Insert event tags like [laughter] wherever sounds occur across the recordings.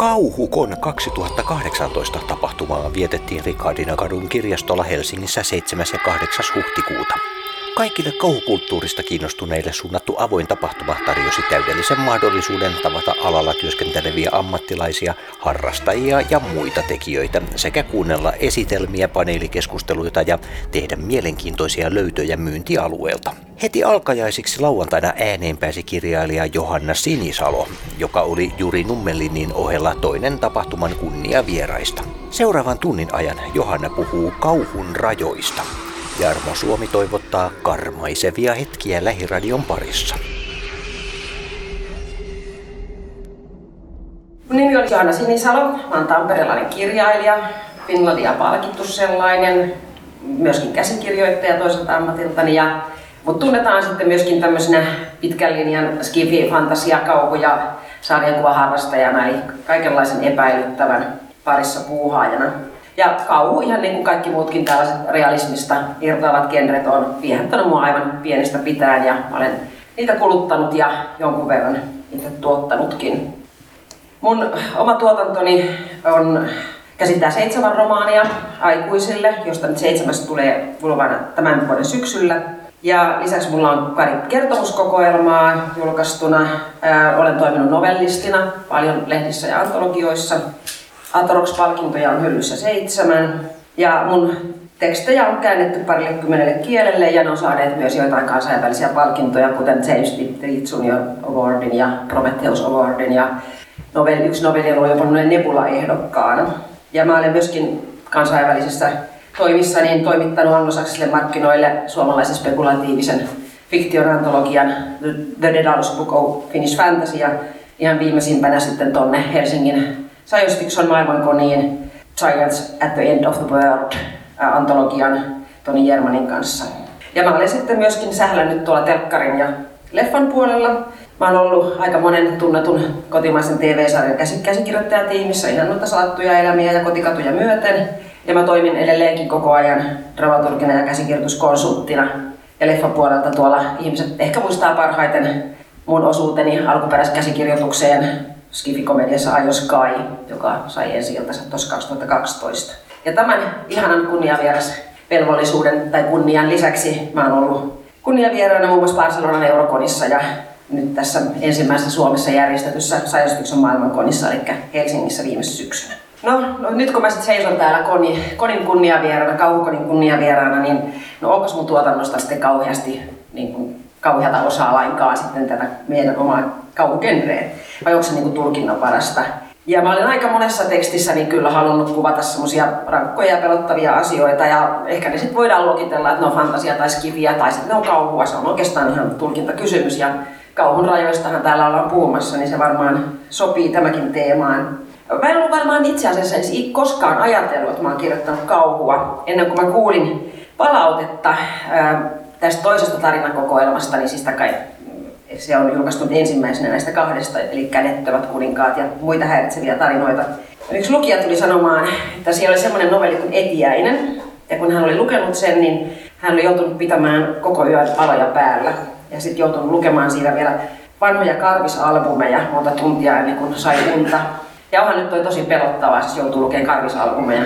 Kauhukon 2018 tapahtumaa vietettiin Rikardinakadun kirjastolla Helsingissä 7. ja 8. huhtikuuta. Kaikille kauhukulttuurista kiinnostuneille suunnattu avoin tapahtuma tarjosi täydellisen mahdollisuuden tavata alalla työskenteleviä ammattilaisia, harrastajia ja muita tekijöitä sekä kuunnella esitelmiä, paneelikeskusteluita ja tehdä mielenkiintoisia löytöjä myyntialueelta. Heti alkajaisiksi lauantaina ääneen pääsi kirjailija Johanna Sinisalo, joka oli Juri Nummelinin ohella toinen tapahtuman kunniavieraista. Seuraavan tunnin ajan Johanna puhuu kauhun rajoista. Jarmo Suomi toivottaa karmaisevia hetkiä lähiradion parissa. Mun nimi on Johanna Sinisalo, mä oon tamperelainen kirjailija, Finlandia palkittu sellainen, myöskin käsikirjoittaja toiselta ammatiltani ja mut tunnetaan sitten myöskin tämmöisenä pitkän linjan skifi, fantasia, kauhu ja sarjakuvaharrastajana, eli kaikenlaisen epäilyttävän parissa puuhaajana. Ja kauhu, ihan niin kuin kaikki muutkin tällaiset realismista irtoavat genret, on viehättänyt mua aivan pienestä pitäen ja olen niitä kuluttanut ja jonkun verran itse tuottanutkin. Mun oma tuotantoni on käsittää seitsemän romaania aikuisille, josta nyt seitsemäs tulee kuluvana tämän vuoden syksyllä. Ja lisäksi mulla on pari kertomuskokoelmaa julkaistuna. Ää, olen toiminut novellistina paljon lehdissä ja antologioissa. Atorox-palkintoja on hyllyssä seitsemän. Ja mun tekstejä on käännetty parille kymmenelle kielelle ja ne on saaneet myös joitain kansainvälisiä palkintoja, kuten James Pitt Junior Awardin ja Prometheus Awardin. Ja novelli, yksi novelli on ollut jopa Nebula-ehdokkaana. Ja mä olen myöskin kansainvälisessä toimissa niin toimittanut anglosaksisille markkinoille suomalaisen spekulatiivisen fiktion antologian The Dedalus Book of Finnish Fantasy ja ihan viimeisimpänä sitten tonne Helsingin science fiction maailmankoniin Giants at the End of the World antologian Toni Jermanin kanssa. Ja mä olen sitten myöskin sählännyt tuolla telkkarin ja leffan puolella. Mä oon ollut aika monen tunnetun kotimaisen TV-sarjan käsikirjoittajatiimissä ihan noita salattuja elämiä ja kotikatuja myöten. Ja mä toimin edelleenkin koko ajan dramaturgina ja käsikirjoituskonsulttina. Ja leffan puolelta tuolla ihmiset ehkä muistaa parhaiten mun osuuteni alkuperäiskäsikirjoitukseen Skifi-komediassa Ajo Sky, joka sai ensi iltansa tuossa 2012. Ja tämän ihanan kunniavieras velvollisuuden tai kunnian lisäksi mä oon ollut kunniavieraana muun muassa Barcelonan Eurokonissa ja nyt tässä ensimmäisessä Suomessa järjestetyssä Science maailmankonissa, eli Helsingissä viime syksynä. No, no nyt kun mä sitten seison täällä Koni, Konin kunniavieraana, Kauhukonin kunniavieraana, niin no onko mun tuotannosta sitten kauheasti niin kuin, kauheata osaa lainkaan sitten tätä meidän omaa kauhugenreä, vai onko se niin tulkinnan parasta? Ja mä olen aika monessa tekstissä niin kyllä halunnut kuvata semmoisia rankkoja ja pelottavia asioita ja ehkä ne sitten voidaan luokitella, että ne on fantasia tai skifiä tai sitten ne on kauhua. Se on oikeastaan ihan tulkintakysymys ja kauhun rajoistahan täällä ollaan puhumassa, niin se varmaan sopii tämäkin teemaan. Mä en ollut varmaan itse asiassa edes koskaan ajatellut, että mä oon kirjoittanut kauhua ennen kuin mä kuulin palautetta tästä toisesta tarinakokoelmasta, niin siis se on julkaistu ensimmäisenä näistä kahdesta, eli Kädettömät kuninkaat ja muita häiritseviä tarinoita. Yksi lukija tuli sanomaan, että siellä oli semmoinen novelli kuin Etiäinen, ja kun hän oli lukenut sen, niin hän oli joutunut pitämään koko yön aloja päällä. Ja sitten joutunut lukemaan siinä vielä vanhoja karvisalbumeja monta tuntia ennen kuin sai unta. Ja onhan nyt toi tosi pelottavaa, siis joutuu lukemaan karvisalbumeja.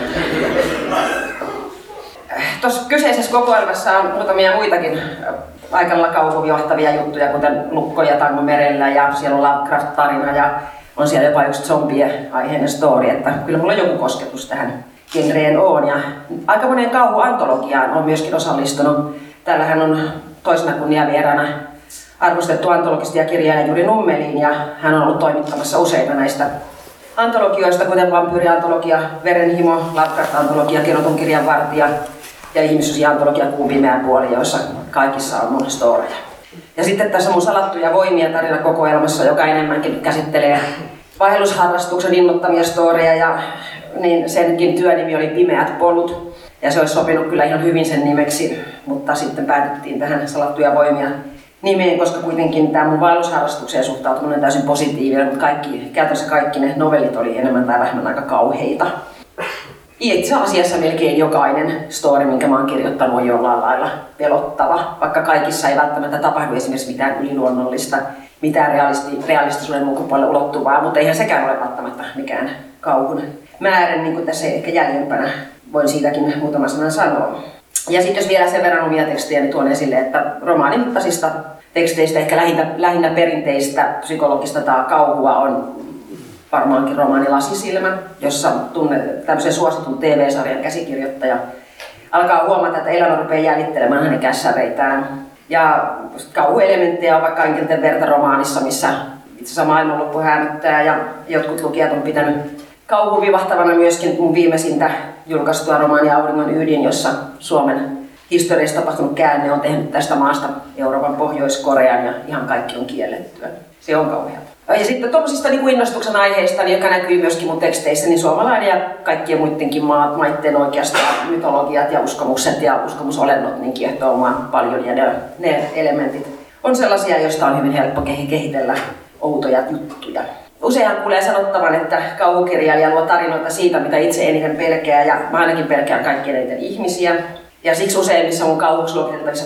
Tuossa kyseisessä kokoelmassa on muutamia muitakin aika kauhujohtavia juttuja, kuten Lukkoja Tango merellä ja siellä on Lovecraft-tarina ja on siellä jopa yksi zombie aiheinen story, että kyllä mulla on joku kosketus tähän genreen on. Ja aika monen kauhuantologiaan on myöskin osallistunut. Täällähän on toisena kunniavieraana arvostettu antologisti ja kirjailija Juri Nummelin ja hän on ollut toimittamassa useita näistä antologioista, kuten Vampyyri-antologia, Verenhimo, Lovecraft-antologia, Kirotun kirjan vartija ja ihmissusiantologia Kuun pimeä puoli, joissa kaikissa on mun storeja. Ja sitten tässä mun salattuja voimia tarinakokoelmassa, joka enemmänkin käsittelee vaellusharrastuksen innottamia storeja ja niin senkin työnimi oli Pimeät polut. Ja se olisi sopinut kyllä ihan hyvin sen nimeksi, mutta sitten päätettiin tähän salattuja voimia nimeen, koska kuitenkin tämä mun vaellusharrastukseen suhtautuminen täysin positiivinen, mutta kaikki, käytännössä kaikki ne novellit oli enemmän tai vähemmän aika kauheita. Itse asiassa melkein jokainen story, minkä mä oon kirjoittanut, on jollain lailla pelottava, vaikka kaikissa ei välttämättä tapahdu esimerkiksi mitään yliluonnollista. mitään realisti, realistisuuden ulkopuolelle ulottuvaa, mutta eihän sekään ole välttämättä mikään kauhun määrä, niin kuin tässä ehkä jäljempänä voin siitäkin muutama sanan sanoa. Ja sitten jos vielä sen verran omia tekstejä, niin tuon esille, että romaanimittaisista teksteistä, ehkä lähinnä, lähinnä perinteistä psykologista tai kauhua on varmaankin romaani Lasisilmä, jossa tunne, tämmöisen suositun TV-sarjan käsikirjoittaja alkaa huomata, että elämä rupeaa jäljittelemään hänen kässäreitään. Ja kauhuelementtejä on vaikka Enkelten verta romaanissa, missä itse asiassa maailmanloppu hämöttää ja jotkut lukijat on pitänyt kauhuvivahtavana myöskin mun viimeisintä julkaistua romaani Auringon ydin, jossa Suomen historiassa tapahtunut käänne on tehnyt tästä maasta Euroopan Pohjois-Korean ja ihan kaikki on kiellettyä. Se on kauheata. Ja sitten tuollaisista niin innostuksen aiheista, niin joka näkyy myöskin mun teksteissä, niin suomalainen ja kaikkien muidenkin maat, maitteen oikeastaan mytologiat ja uskomukset ja uskomusolennot niin kiehtoo paljon ja ne, ne elementit on sellaisia, joista on hyvin helppo kehitellä outoja juttuja. Useinhan kuulee sanottavan, että kauhukirjailija luo tarinoita siitä, mitä itse eniten pelkää, ja mä ainakin pelkään kaikkien eniten ihmisiä. Ja siksi useimmissa mun kauhuksi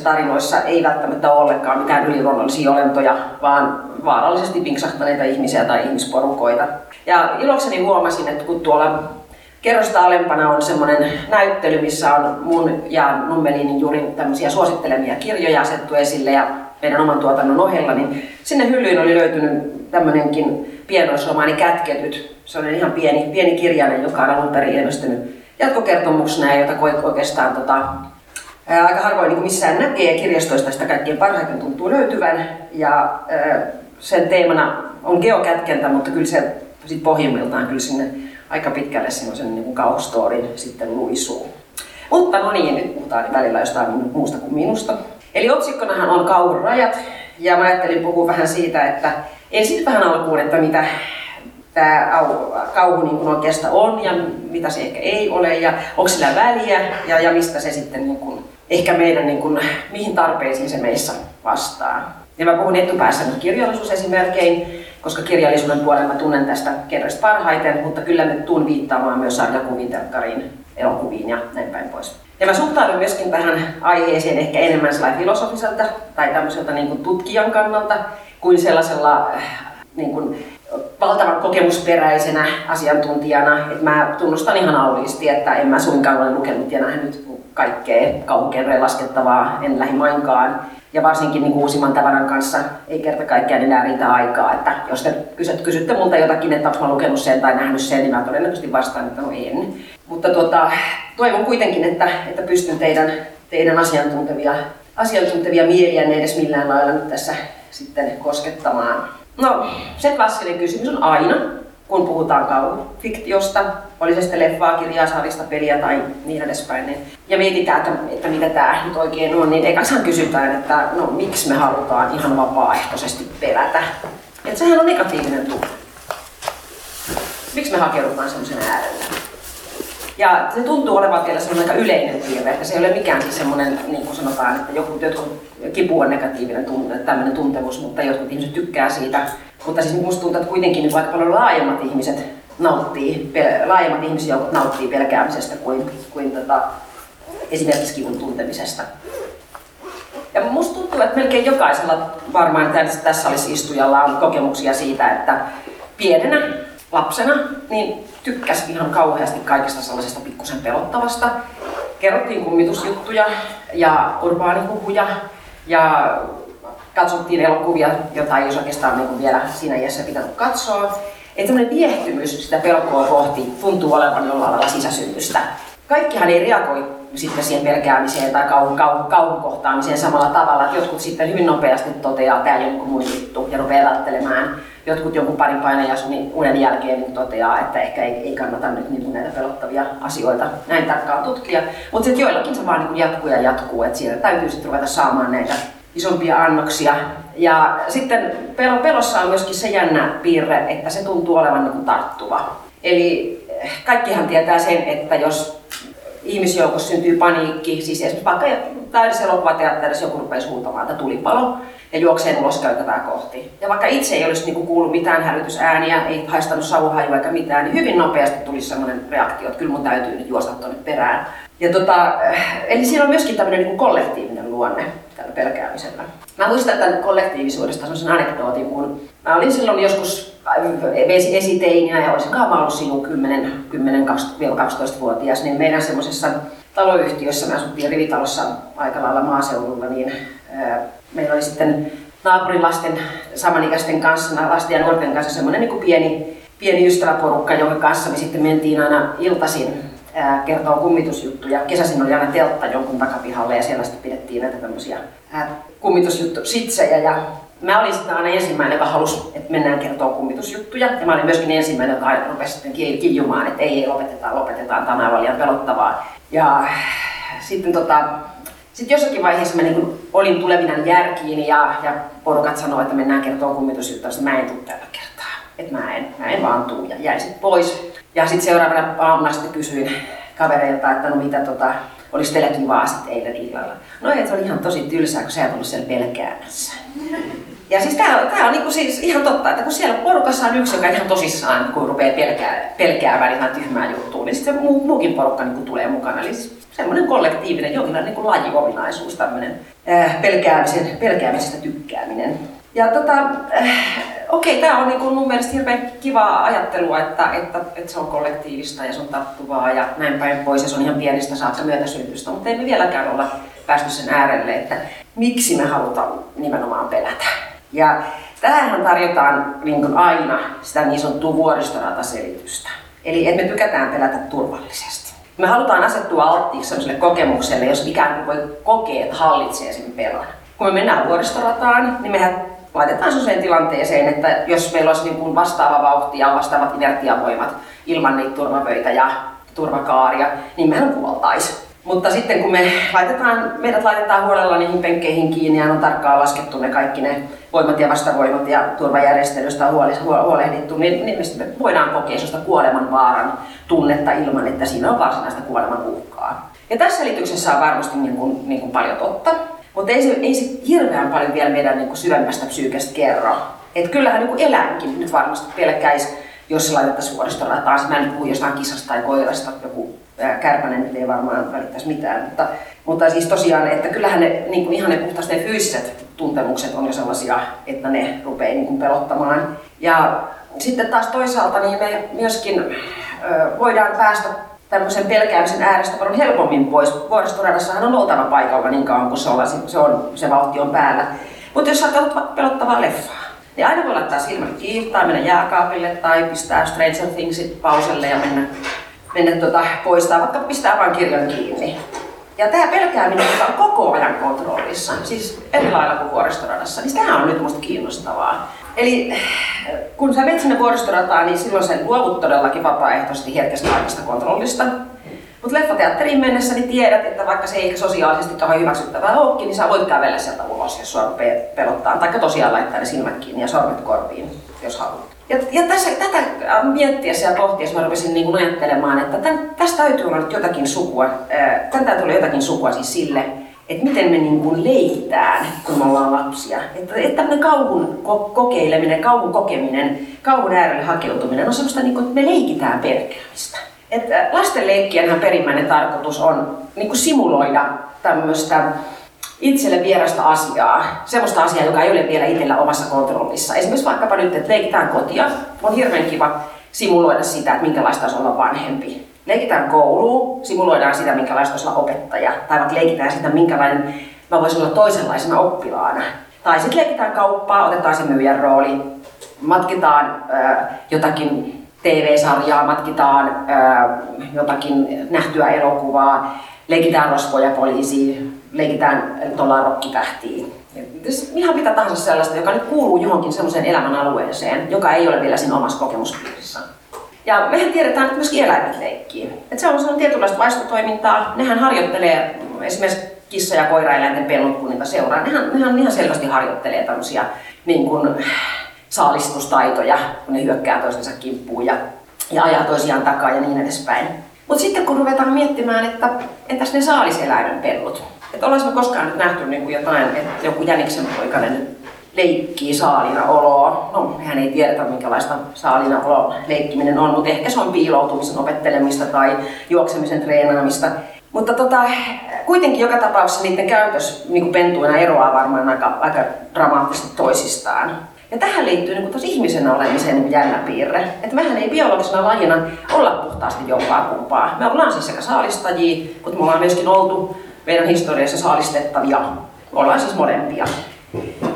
tarinoissa ei välttämättä ollenkaan mitään yliluonnollisia olentoja, vaan vaarallisesti pinksahtaneita ihmisiä tai ihmisporukoita. Ja ilokseni huomasin, että kun tuolla kerrosta alempana on semmoinen näyttely, missä on mun ja Nummelinin Jurin tämmöisiä suosittelemia kirjoja asettu esille ja meidän oman tuotannon ohella, niin sinne hyllyyn oli löytynyt tämmöinenkin pienoisromaani Kätketyt. Se on ihan pieni, pieni kirjainen, joka on alun perin ilmestynyt jatkokertomuksena, jota oikeastaan tota, ää, aika harvoin niin missään näkee. Kirjastoista sitä kaikkein parhaiten tuntuu löytyvän. Ja ää, sen teemana on geokätkentä, mutta kyllä se sit pohjimmiltaan kyllä sinne aika pitkälle semmoisen niin kauhustorin sitten luisuu. Mutta no niin, nyt puhutaan niin välillä jostain muusta kuin minusta. Eli otsikkonahan on kauhun rajat, ja mä ajattelin puhua vähän siitä, että ensin vähän alkuun, että mitä tämä kauhu niin kuin oikeastaan on ja mitä se ehkä ei ole ja onko sillä väliä ja, ja mistä se sitten niin kuin, ehkä meidän, niin kuin, mihin tarpeisiin se meissä vastaa. Ja mä puhun etupäässä nyt kirjallisuusesimerkein, koska kirjallisuuden puolella mä tunnen tästä kerrasta parhaiten, mutta kyllä me tuun viittaamaan myös sarjakuviin, telkkariin, elokuviin ja näin päin pois. Ja mä suhtaudun myöskin tähän aiheeseen ehkä enemmän filosofiselta tai tämmöiseltä niin kuin tutkijan kannalta kuin sellaisella niin kuin valtavan kokemusperäisenä asiantuntijana. että mä tunnustan ihan auliisti, että en mä suinkaan ole lukenut ja nähnyt kaikkea kauhukenreen laskettavaa, en lähimainkaan. Ja varsinkin niin uusimman tavaran kanssa ei kerta kaikkiaan enää riitä aikaa. Että jos te kysytte, kysytte multa jotakin, että mä lukenut sen tai nähnyt sen, niin mä todennäköisesti vastaan, että no en. Mutta tuota, toivon kuitenkin, että, että pystyn teidän, teidän asiantuntevia, asiantuntevia mieliä edes millään lailla nyt tässä sitten koskettamaan. No, se klassinen kysymys on aina, kun puhutaan kauhufiktiosta, oli se sitten leffaa, kirjaa, sarista, peliä tai niin edespäin, niin, ja mietitään, että, että mitä tämä nyt oikein on, niin ekaksihan kysytään, että no miksi me halutaan ihan vapaaehtoisesti pelätä. Että sehän on negatiivinen tunne. Miksi me hakeudutaan semmoisen äärelle? Ja se tuntuu olevan vielä semmoinen aika yleinen piirre, että se ei ole mikään semmoinen, niin kuin sanotaan, että joku, jotkut kipu on negatiivinen tunne, tämmöinen tuntemus, mutta jotkut ihmiset tykkää siitä. Mutta siis musta tuntuu, että kuitenkin niin vaikka paljon laajemmat ihmiset nauttii, laajemmat ihmisjoukot nauttii pelkäämisestä kuin, kuin tota, esimerkiksi kivun tuntemisesta. Ja musta tuntuu, että melkein jokaisella varmaan tässä olisi istujalla on kokemuksia siitä, että pienenä lapsena niin tykkäsi ihan kauheasti kaikesta sellaisesta pikkusen pelottavasta. Kerrottiin kummitusjuttuja ja urbaanihuhuja ja katsottiin elokuvia, joita ei olisi oikeastaan niin vielä siinä iässä pitänyt katsoa. Että viehtymys sitä pelkoa kohti tuntuu olevan jollain lailla sisäsynnystä. Kaikkihan ei reagoi sitten siihen pelkäämiseen tai kauhun, kauhun, kauhun kohtaamiseen samalla tavalla. Että jotkut sitten hyvin nopeasti toteaa, että tämä ei ole muu juttu ja rupeaa välttelemään jotkut jonkun parin painajasun niin unen jälkeen niin toteaa, että ehkä ei, ei kannata nyt niin näitä pelottavia asioita näin tarkkaan tutkia. Mutta sitten joillakin se vaan niin jatkuu ja jatkuu, että siellä täytyy sitten ruveta saamaan näitä isompia annoksia. Ja sitten pelo, pelossa on myöskin se jännä piirre, että se tuntuu olevan niin tarttuva. Eli eh, kaikkihan tietää sen, että jos ihmisjoukossa syntyy paniikki, siis esimerkiksi vaikka täydessä elokuvateatterissa joku rupeaa huutamaan, että tulipalo, ja juoksee ulos käytävää kohti. Ja vaikka itse ei olisi niinku kuullut mitään hälytysääniä, ei haistanut savuhajua eikä mitään, niin hyvin nopeasti tuli sellainen reaktio, että kyllä mun täytyy nyt juosta tuonne perään. Ja tota, eli siinä on myöskin tämmöinen niinku kollektiivinen luonne. tällä pelkäämisellä. Mä muistan tämän kollektiivisuudesta sellaisen anekdootin, kun mä olin silloin joskus esiteininä ja olisinkaan mä ollut sinun 10, 10 12-vuotias, niin meidän semmoisessa taloyhtiössä, me asuttiin rivitalossa aika lailla maaseudulla, niin meillä oli sitten naapurilasten samanikäisten kanssa, lasten ja nuorten kanssa semmoinen niin pieni, pieni ystäväporukka, jonka kanssa me sitten mentiin aina iltaisin kertoo kummitusjuttuja. Kesäisin oli aina teltta jonkun takapihalle ja siellä sitten pidettiin näitä tämmöisiä kummitusjuttu sitsejä ja Mä olin sitten aina ensimmäinen, joka halusi, että mennään kertoa kummitusjuttuja. Ja mä olin myöskin ensimmäinen, joka aina rupesi sitten kiljumaan, että ei, ei lopetetaan, lopetetaan, tämä on liian pelottavaa. Ja sitten tota, sitten jossakin vaiheessa mä niin olin tulevina järkiin ja, ja porukat sanoi, että mennään kertoa kummitusjuttuja, että mä en tule tällä kertaa. Että mä en, mä en vaan tuu ja jäin sitten pois. Ja sitten seuraavana aamuna sitten kysyin kavereilta, että no mitä tota, olisi teillä kivaa sitten eilen illalla. No ei, se oli ihan tosi tylsää, kun sä et ollut siellä pelkäämässä. Ja siis tää, tää on niinku siis ihan totta, että kun siellä porukassa on yksi, joka ihan tosissaan, kun rupeaa pelkää, pelkäämään ihan tyhmää juttua, niin sitten se muu, muukin porukka niinku tulee mukana. Eli siis semmoinen kollektiivinen, jonkinlainen niin lajiominaisuus, tämmöinen äh, pelkäämisen, pelkäämisestä tykkääminen. Ja tota, äh, okei, tämä on niin kuin mun mielestä hirveän kivaa ajattelua, että, että, että se on kollektiivista ja se on tattuvaa ja näin päin pois ja se on ihan pienestä saakka myötäsyntystä, mutta ei me vieläkään olla päästy sen äärelle, että miksi me halutaan nimenomaan pelätä. Ja tähän tarjotaan niin kuin aina sitä niin sanottua vuoristorataselitystä. Eli että me tykätään pelätä turvallisesti. Me halutaan asettua alttiiksi sellaiselle kokemukselle, jos ikään kuin voi kokea, että hallitsee sen pelon. Kun me mennään vuoristorataan, niin mehän laitetaan sellaiseen tilanteeseen, että jos meillä olisi niin kuin vastaava vauhti ja vastaavat inertiavoimat ilman niitä turvavöitä ja turvakaaria, niin mehän kuoltaisiin. Mutta sitten kun me laitetaan, meidät laitetaan huolella niihin penkkeihin kiinni ja on tarkkaan laskettu ne kaikki ne voimat ja vastavoimat ja turvajärjestelystä on huolehdittu, niin, niin me voidaan kokea sellaista kuoleman vaaran tunnetta ilman, että siinä on varsinaista kuoleman uhkaa. Ja tässä selityksessä on varmasti niin kuin, niin kuin paljon totta, mutta ei se, ei se hirveän paljon vielä meidän niin kuin syvemmästä psyykestä kerro. Et kyllähän niin eläinkin nyt varmasti pelkäisi, jos se laitettaisiin vuoristorataan. Mä en puhu jostain kisasta tai koirasta, joku kärpänen ei varmaan välittäisi mitään. Mutta, mutta siis tosiaan, että kyllähän ne, niin kuin ihan ne puhtaasti ne fyysiset tuntemukset on jo sellaisia, että ne rupeaa niin kuin pelottamaan. Ja sitten taas toisaalta niin me myöskin ö, voidaan päästä tämmöisen pelkäämisen äärestä paljon helpommin pois. Vuoristoradassahan on oltava paikalla niin kauan, kun se on, se, on, se vauhti on päällä. Mutta jos sä pelottavaa leffaa, niin aina voi laittaa silmät kiinni tai mennä jääkaapille tai pistää Stranger Thingsit pauselle ja mennä, mennä tota, poistaa, vaikka pistää vain kirjan kiinni. Ja tämä pelkääminen, joka on koko ajan kontrollissa, siis eri lailla kuin vuoristoradassa, niin tämä on nyt musta kiinnostavaa. Eli kun sä menet sinne vuoristorataan, niin silloin sen luovut todellakin vapaaehtoisesti herkästä kaikista kontrollista. Mutta leffateatteriin mennessä niin tiedät, että vaikka se ei sosiaalisesti kauhean hyväksyttävää olekin, niin sä voit kävellä sieltä ulos, jos sua pelottaa. Tai tosiaan laittaa ne silmät kiinni ja sormet korviin, jos haluat. Ja, ja tässä, tätä miettiessä ja pohtiessa mä rupesin niin ajattelemaan, että tämän, tästä täytyy olla nyt jotakin sukua, tämän täytyy olla jotakin sukua siis sille, että miten me niin kuin leikitään, kun me ollaan lapsia. Että, että tämmöinen kauhun ko- kokeileminen, kauhun kokeminen, kauhun äärelle hakeutuminen on semmoista, niin kuin, että me leikitään pelkäämistä. Että lasten leikkien perimmäinen tarkoitus on niin kuin simuloida tämmöistä itselle vierasta asiaa, semmoista asiaa, joka ei ole vielä itsellä omassa kontrollissa. Esimerkiksi vaikkapa nyt, että leikitään kotia. On hirveän kiva simuloida sitä, että minkälaista olisi olla vanhempi. Leikitään kouluun, simuloidaan sitä, minkälaista olisi olla opettaja. Tai vaikka leikitään sitä, minkälainen mä voisin olla toisenlaisena oppilaana. Tai sitten leikitään kauppaa, otetaan se myyjän rooli, matkitaan äh, jotakin TV-sarjaa, matkitaan äh, jotakin nähtyä elokuvaa, leikitään rosvoja poliisiin, leikitään tuolla rokkitähtiin. Ihan mitä tahansa sellaista, joka nyt kuuluu johonkin sellaiseen elämän alueeseen, joka ei ole vielä siinä omassa kokemuspiirissä. Ja mehän tiedetään, että myös eläimet leikkii. Että se on sellainen tietynlaista vaistotoimintaa. Nehän harjoittelee esimerkiksi kissa- ja koiraeläinten pellot, kun niitä seuraa. Nehän, nehän ihan selvästi harjoittelee tämmöisiä niin kuin, saalistustaitoja, kun ne hyökkää toisensa kimppuun ja, ja ajaa toisiaan takaa ja niin edespäin. Mutta sitten kun ruvetaan miettimään, että entäs ne saaliseläimen pellot? Että ollaanko koskaan nyt nähty niin kuin jotain, että joku jäniksen poikainen leikkii saalina oloa. No, mehän ei tiedetä, minkälaista saalina olo leikkiminen on, mutta ehkä se on piiloutumisen opettelemista tai juoksemisen treenaamista. Mutta tota, kuitenkin joka tapauksessa niiden käytös niin kuin pentuina eroaa varmaan aika, aika dramaattisesti toisistaan. Ja tähän liittyy niin kuin ihmisenä olemisen niin jännä piirre. Että mehän ei biologisena lajina olla puhtaasti jompaa kumpaa. Me ollaan siis sekä saalistajia, mutta me ollaan myöskin oltu meidän historiassa saalistettavia. Me ollaan siis molempia.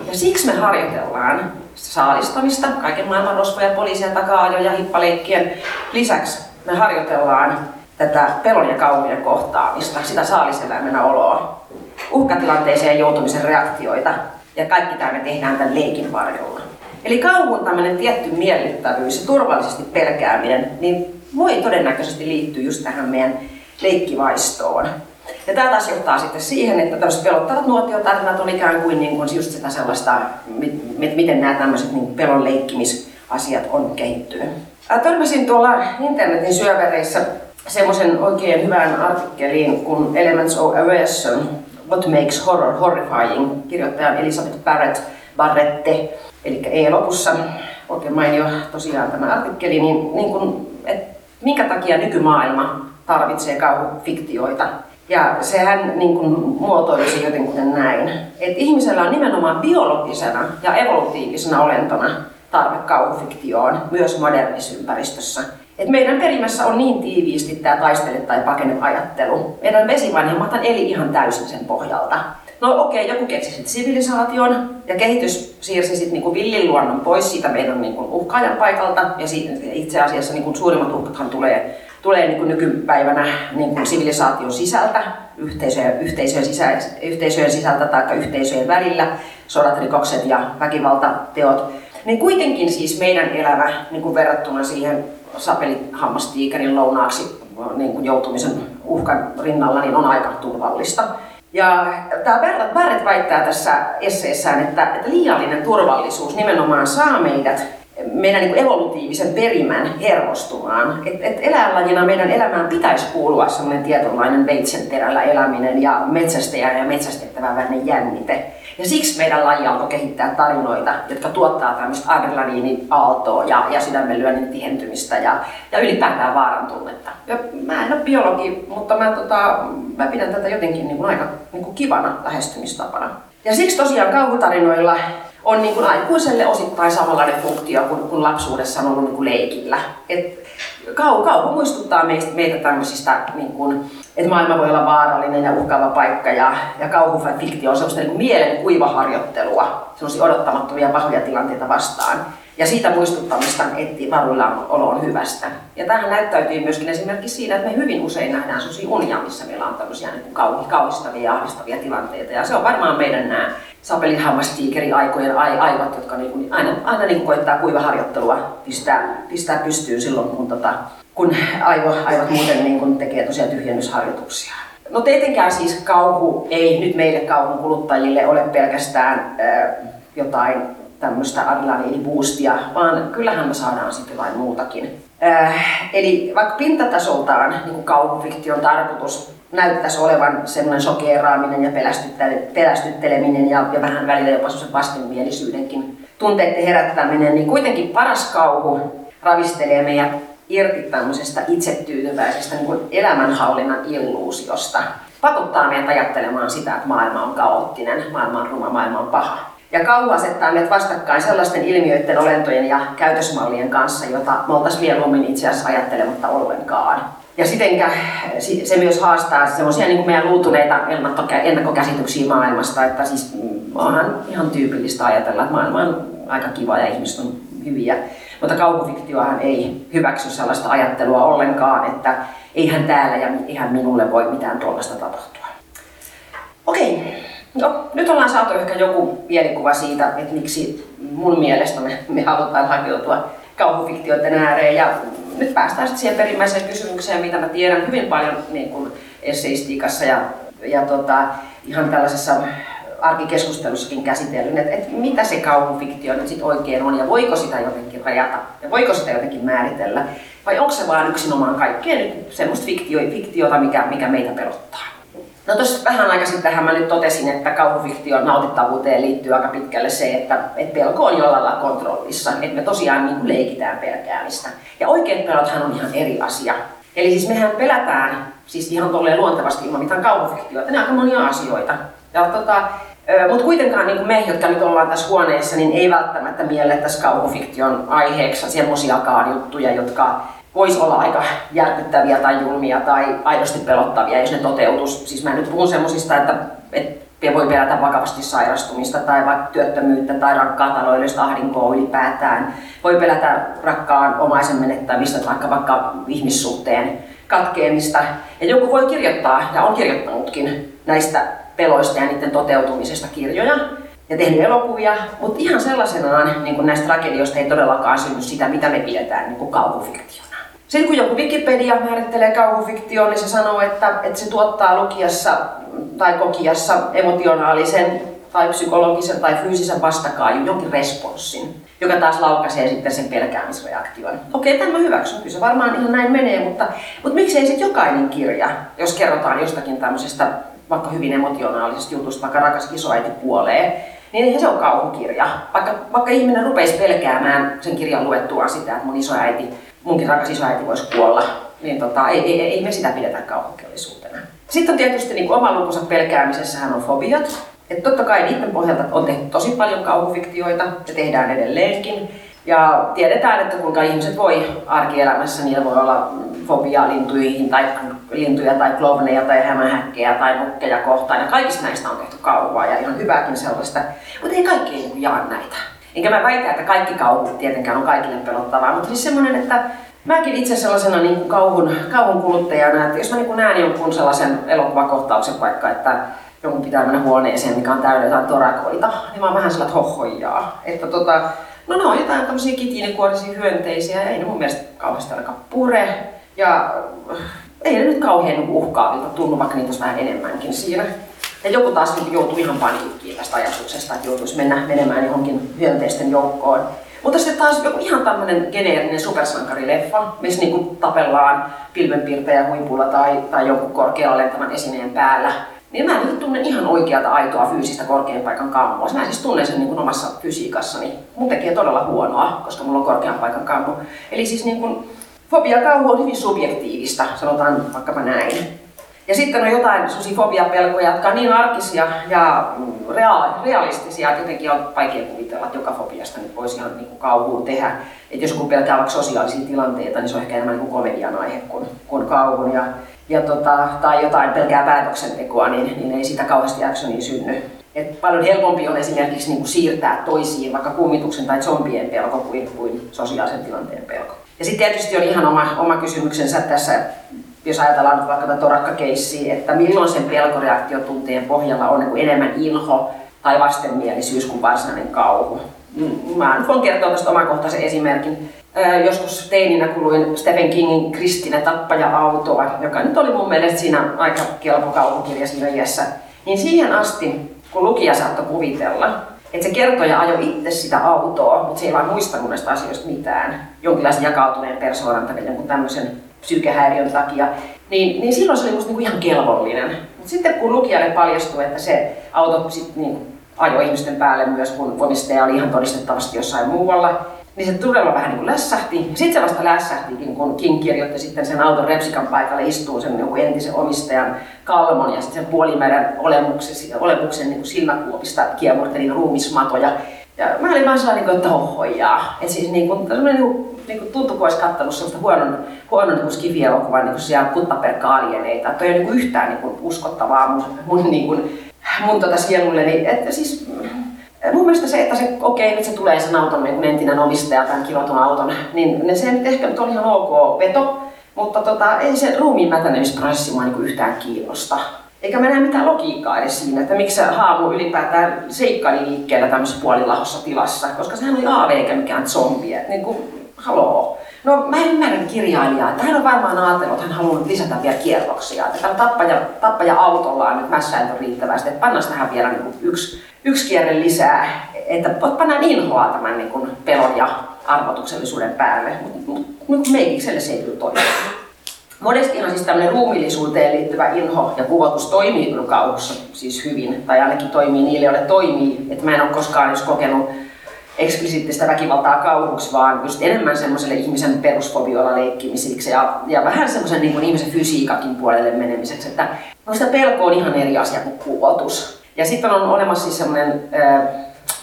Ja siksi me harjoitellaan saalistamista, kaiken maailman rosvoja, poliisia, taka-ajoja, hippaleikkien lisäksi me harjoitellaan tätä pelon ja kauhujen kohtaamista, sitä saaliseläimenä oloa, uhkatilanteeseen joutumisen reaktioita ja kaikki tämä me tehdään tämän leikin varjolla. Eli kauhun tämmöinen tietty miellyttävyys ja turvallisesti pelkääminen, niin voi todennäköisesti liittyä just tähän meidän leikkivaistoon. Ja tämä taas johtaa sitten siihen, että tällaiset pelottavat nuotiotarinat on ikään kuin, niin kuin just sitä sellaista, miten nämä tämmöiset niin pelon leikkimisasiat on kehittynyt. Törmäsin tuolla internetin syövereissä semmoisen oikein hyvän artikkeliin kuin Elements of Aversion, What Makes Horror Horrifying, kirjoittajan Elizabeth Barrett Barrette, eli E lopussa, oikein mainio tosiaan tämä artikkeli, niin, niin kun, et minkä takia nykymaailma tarvitsee kauhufiktioita. Ja sehän niin kuin muotoilisi jotenkin näin, että ihmisellä on nimenomaan biologisena ja evolutiivisena olentona tarve kauhufiktioon myös modernissa ympäristössä. Et meidän perimässä on niin tiiviisti tämä taistele tai pakene ajattelu. Meidän vesivanhemmat eli ihan täysin sen pohjalta. No okei, okay, joku keksi sivilisaation ja kehitys siirsi sitten niinku villin luonnon pois siitä meidän niinku uhkaajan paikalta. Ja siitä, itse asiassa niinku suurimmat uhkathan tulee, tulee niinku nykypäivänä niinku sivilisaation sisältä, yhteisöjen, yhteisöjen, sisä, yhteisöjen sisältä tai yhteisöjen välillä, sodat, rikokset ja väkivaltateot. Niin kuitenkin siis meidän elämä niin kuin verrattuna siihen sapelihammastiikerin lounaaksi niin kuin joutumisen uhkan rinnalla niin on aika turvallista. Ja tämä Barrett väittää tässä esseessään, että, että liiallinen turvallisuus nimenomaan saa meidät meidän niin evolutiivisen perimän hermostumaan. Että et eläinlajina meidän elämään pitäisi kuulua sellainen tietynlainen veitsen terällä eläminen ja metsästäjä ja metsästettävän välinen jännite. Ja siksi meidän laji alkoi kehittää tarinoita, jotka tuottaa tämmöistä adrenaliini-aaltoa ja, ja sydämenlyönnin tihentymistä ja, ja ylipäätään vaaran tunnetta. Ja mä en ole biologi, mutta mä, tota, mä pidän tätä jotenkin niin kuin aika niin kuin kivana lähestymistapana. Ja siksi tosiaan kauhutarinoilla on niin kuin aikuiselle osittain samanlainen funktio kuin, kuin lapsuudessa on ollut niin kuin leikillä. Et kau, kauhu muistuttaa meistä, meitä tämmöisistä, niin kuin, että maailma voi olla vaarallinen ja uhkaava paikka ja, ja kauhufiktio on semmoista niin kuin mielen kuivaharjoittelua, semmoisia odottamattomia pahoja tilanteita vastaan. Ja siitä muistuttamista, että varuilla olo on hyvästä. Ja tähän näyttäytyy myöskin esimerkiksi siinä, että me hyvin usein nähdään sellaisia unia, missä meillä on tämmöisiä niin kuin kauhistavia ja ahdistavia tilanteita. Ja se on varmaan meidän nämä sapelinhammastiikeri aikojen aivot, jotka niin kuin aina, aina niin kuin koittaa kuivaharjoittelua pistää, pistää pystyyn silloin, kun, tota, kun aivo, aivot muuten niin kuin tekee tosiaan tyhjennysharjoituksia. No tietenkään siis kauhu ei nyt meille kauhun kuluttajille ole pelkästään äh, jotain tämmöistä adrenaliiniboostia, vaan kyllähän me saadaan sitten jotain muutakin. Äh, eli vaikka pintatasoltaan niin kauhufiktion tarkoitus näyttäisi olevan semmoinen sokeeraaminen ja pelästytteleminen ja, ja vähän välillä jopa semmoisen vastenmielisyydenkin tunteiden herättäminen, niin kuitenkin paras kauhu ravistelee meidät irti tämmöisestä itsetyytyväisestä niin elämänhallinnan illuusiosta. Pakottaa meidät ajattelemaan sitä, että maailma on kaoottinen, maailma on ruma, maailma on paha. Ja kauhu asettaa meidät vastakkain sellaisten ilmiöiden, olentojen ja käytösmallien kanssa, jota me oltaisiin mieluummin itse asiassa ajattelematta ollenkaan. Ja sitenkä se myös haastaa semmoisia niin meidän luutuneita ennakkokäsityksiä maailmasta, että siis mm, onhan ihan tyypillistä ajatella, että maailma on aika kiva ja ihmiset on hyviä. Mutta kauhufiktiohan ei hyväksy sellaista ajattelua ollenkaan, että eihän täällä ja eihän minulle voi mitään tuollaista tapahtua. Okei, no nyt ollaan saatu ehkä joku mielikuva siitä, että miksi mun mielestä me, me halutaan hakeutua kauhufiktioiden ääreen. Ja nyt päästään sitten siihen perimmäiseen kysymykseen, mitä mä tiedän hyvin paljon niin kuin esseistiikassa ja, ja tota, ihan tällaisessa arkikeskustelussakin käsitellyt, että, että mitä se kauhufiktio nyt sitten oikein on ja voiko sitä jotenkin rajata ja voiko sitä jotenkin määritellä vai onko se vaan yksinomaan kaikkea nyt semmoista fiktio, fiktiota, mikä, mikä meitä pelottaa. No tuossa vähän sittenhän mä nyt totesin, että kauhufiktion nautittavuuteen liittyy aika pitkälle se, että, että pelko on jollain lailla kontrollissa, että me tosiaan niin kuin leikitään pelkäämistä. Ja oikein pelothan on ihan eri asia. Eli siis mehän pelätään, siis ihan tolleen luontevasti ilman mitään kauhufiktioita, ne aika monia asioita. Ja tota, mutta kuitenkaan niin me, jotka nyt ollaan tässä huoneessa, niin ei välttämättä miellettäisi kauhufiktion aiheeksi semmoisiakaan juttuja, jotka voisi olla aika järkyttäviä tai julmia tai aidosti pelottavia, jos ne toteutus. Siis mä nyt puhun semmoisista, että, että voi pelätä vakavasti sairastumista tai vaikka työttömyyttä tai rankkaa taloudellista ahdinkoa ylipäätään. Voi pelätä rakkaan omaisen menettämistä tai vaikka ihmissuhteen katkeamista. Ja joku voi kirjoittaa, ja on kirjoittanutkin näistä peloista ja niiden toteutumisesta kirjoja ja tehnyt elokuvia, mutta ihan sellaisenaan niin näistä tragedioista ei todellakaan synny sitä, mitä me pidetään niin kauhufiktiona. Sitten kun joku Wikipedia määrittelee kauhufiktion, niin se sanoo, että, että se tuottaa lukijassa tai kokijassa emotionaalisen tai psykologisen tai fyysisen vastakaajun, jonkin responssin, joka taas laukaisee sitten sen pelkäämisreaktion. Okei, tämä hyväksyn, kyllä se varmaan ihan näin menee, mutta, mutta miksei sitten jokainen kirja, jos kerrotaan jostakin tämmöisestä vaikka hyvin emotionaalisesta jutusta, vaikka rakas isoäiti kuolee, niin eihän se on kauhukirja. Vaikka, vaikka ihminen rupeisi pelkäämään sen kirjan luettua sitä, että mun isoäiti, munkin rakas isoäiti voisi kuolla, niin tota, ei, ei, ei me sitä pidetä kauhukirjallisuutena. Sitten on tietysti niin oma lukunsa pelkäämisessähän on fobiat. Että totta kai niiden pohjalta on tehty tosi paljon kauhufiktioita ja tehdään edelleenkin. Ja tiedetään, että kuinka ihmiset voi arkielämässä, niillä voi olla fobia lintuihin tai lintuja tai klovneja tai hämähäkkejä tai nukkeja kohtaan. Ja kaikista näistä on tehty kauhua ja ihan hyvääkin sellaista. Mutta ei kaikki ei jaa näitä. Enkä mä väitä, että kaikki kauhu tietenkään on kaikille pelottavaa, mutta siis semmoinen, että mäkin itse sellaisena niin kuin kauhun, kauhun kuluttajana, että jos mä niin näen jonkun sellaisen elokuvakohtauksen vaikka, että jonkun pitää mennä huoneeseen, mikä on täynnä jotain torakoita, niin mä oon vähän sellainen hohojaa. Että tota, no ne on jotain tämmöisiä kitiinikuorisia hyönteisiä, ei ne mun mielestä kauheasti ainakaan pure. Ja ei ne nyt kauhean uhkaavilta tunnu, vaikka niitä olisi vähän enemmänkin siinä. Ja joku taas niin joutuu ihan paniikkiin tästä ajatuksesta, että joutuisi mennä menemään johonkin hyönteisten joukkoon. Mutta sitten taas joku ihan tämmöinen geneerinen supersankarileffa, missä niinku tapellaan pilvenpiirtäjä huipulla tai, tai jonkun korkealla lentävän esineen päällä. Niin mä nyt tunnen ihan oikeata aitoa fyysistä korkean paikan kammua. Mä siis tunnen sen niin omassa fysiikassani. Mun tekee todella huonoa, koska mulla on korkean paikan kammu. Eli siis niin kuin, fobia kauhu on hyvin subjektiivista, sanotaan vaikkapa näin. Ja sitten on jotain fobiapelkoja, jotka on niin arkisia ja realistisia, että jotenkin on vaikea kuvitella, että joka fobiasta nyt voisi ihan niin kauhuun tehdä. Että jos joku pelkää vaikka sosiaalisia tilanteita, niin se on ehkä enemmän niin komedian aihe kuin, kuin kauhun. Ja, ja tota, tai jotain pelkää päätöksentekoa, niin, niin ei sitä kauheasti actionia synny. Et paljon helpompi on esimerkiksi niin kuin siirtää toisiin vaikka kummituksen tai zombien pelko kuin, kuin sosiaalisen tilanteen pelko. Ja sitten tietysti on ihan oma, oma kysymyksensä tässä jos ajatellaan nyt vaikka tätä torakkakeissiä, että milloin sen pelkoreaktiotunteen pohjalla on niin enemmän inho tai vastenmielisyys kuin varsinainen kauhu. Mm, mä nyt voin kertoa tästä omakohtaisen esimerkin. Joskus teininä kuluin Stephen Kingin Kristinä tappaja autoa, joka nyt oli mun mielestä siinä aika kelpo kauhukirja siinä iässä. Niin siihen asti, kun lukija saattoi kuvitella, että se kertoja ajoi itse sitä autoa, mutta se ei vaan muistanut näistä asioista mitään. Jonkinlaisen jakautuneen persoonan tai jonkun tämmöisen psyykehäiriön takia, niin, niin silloin se oli musta niinku ihan kelvollinen. Mutta sitten kun lukijalle paljastui, että se auto sit niin ajoi ihmisten päälle myös, kun omistaja oli ihan todistettavasti jossain muualla, niin se todella vähän niin kuin lässähti. Sitten se vasta lässähtikin, kun King kirjoitti sitten sen auton repsikan paikalle istuu sen joku entisen omistajan kalmon ja sitten sen puolimäärän olemuksen, olemuksen niin silmäkuopista kiemurteli ruumismatoja. Ja mä olin vaan sellainen, että hohojaa. Että siis niin kuin, niin kuin niin kuin tuntui, kun olisi katsonut sellaista huonon, huonon niin skivielokuvan niin siellä kuttaperka-alieneita. Että ei ole niin yhtään niin kuin uskottavaa mun, mun, niin kuin, mun tota sielulleni. Että siis, mun mielestä se, että se, okei, okay, nyt se tulee sen auton niin entinen omistaja, tämän kirotun auton, niin se nyt ehkä nyt on ihan ok veto, mutta tota, ei se ruumiin mätänemisprosessi mua niin yhtään kiinnosta. Eikä mä näe mitään logiikkaa edes siinä, että miksi haamu ylipäätään seikkaili liikkeellä tämmöisessä puolilahossa tilassa, koska sehän oli AV eikä mikään zombi. Niin kuin, haloo. No mä ymmärrän kirjailijaa, että hän on varmaan ajatellut, että hän haluaa lisätä vielä kierroksia. Että tämä tappaja, tappaja autolla on nyt mässäilty riittävästi, että pannaan tähän vielä niin kuin yksi, yksi kierre lisää. Että pannaan inhoa tämän niin kuin pelon ja arvotuksellisuuden päälle, mutta mut, meikikselle se ei kyllä toimi. Monestihan siis tämmöinen ruumillisuuteen liittyvä inho ja kuvotus toimii kyllä kauhussa siis hyvin, tai ainakin toimii niille, joille toimii. Että mä en ole koskaan edes kokenut eksplisiittistä väkivaltaa kauhuksi, vaan just enemmän semmoiselle ihmisen perusfobioilla leikkimisiksi ja, ja vähän semmoisen niin kuin ihmisen fysiikakin puolelle menemiseksi. Että no pelko on ihan eri asia kuin kuotus. Ja sitten on olemassa siis semmoinen äh,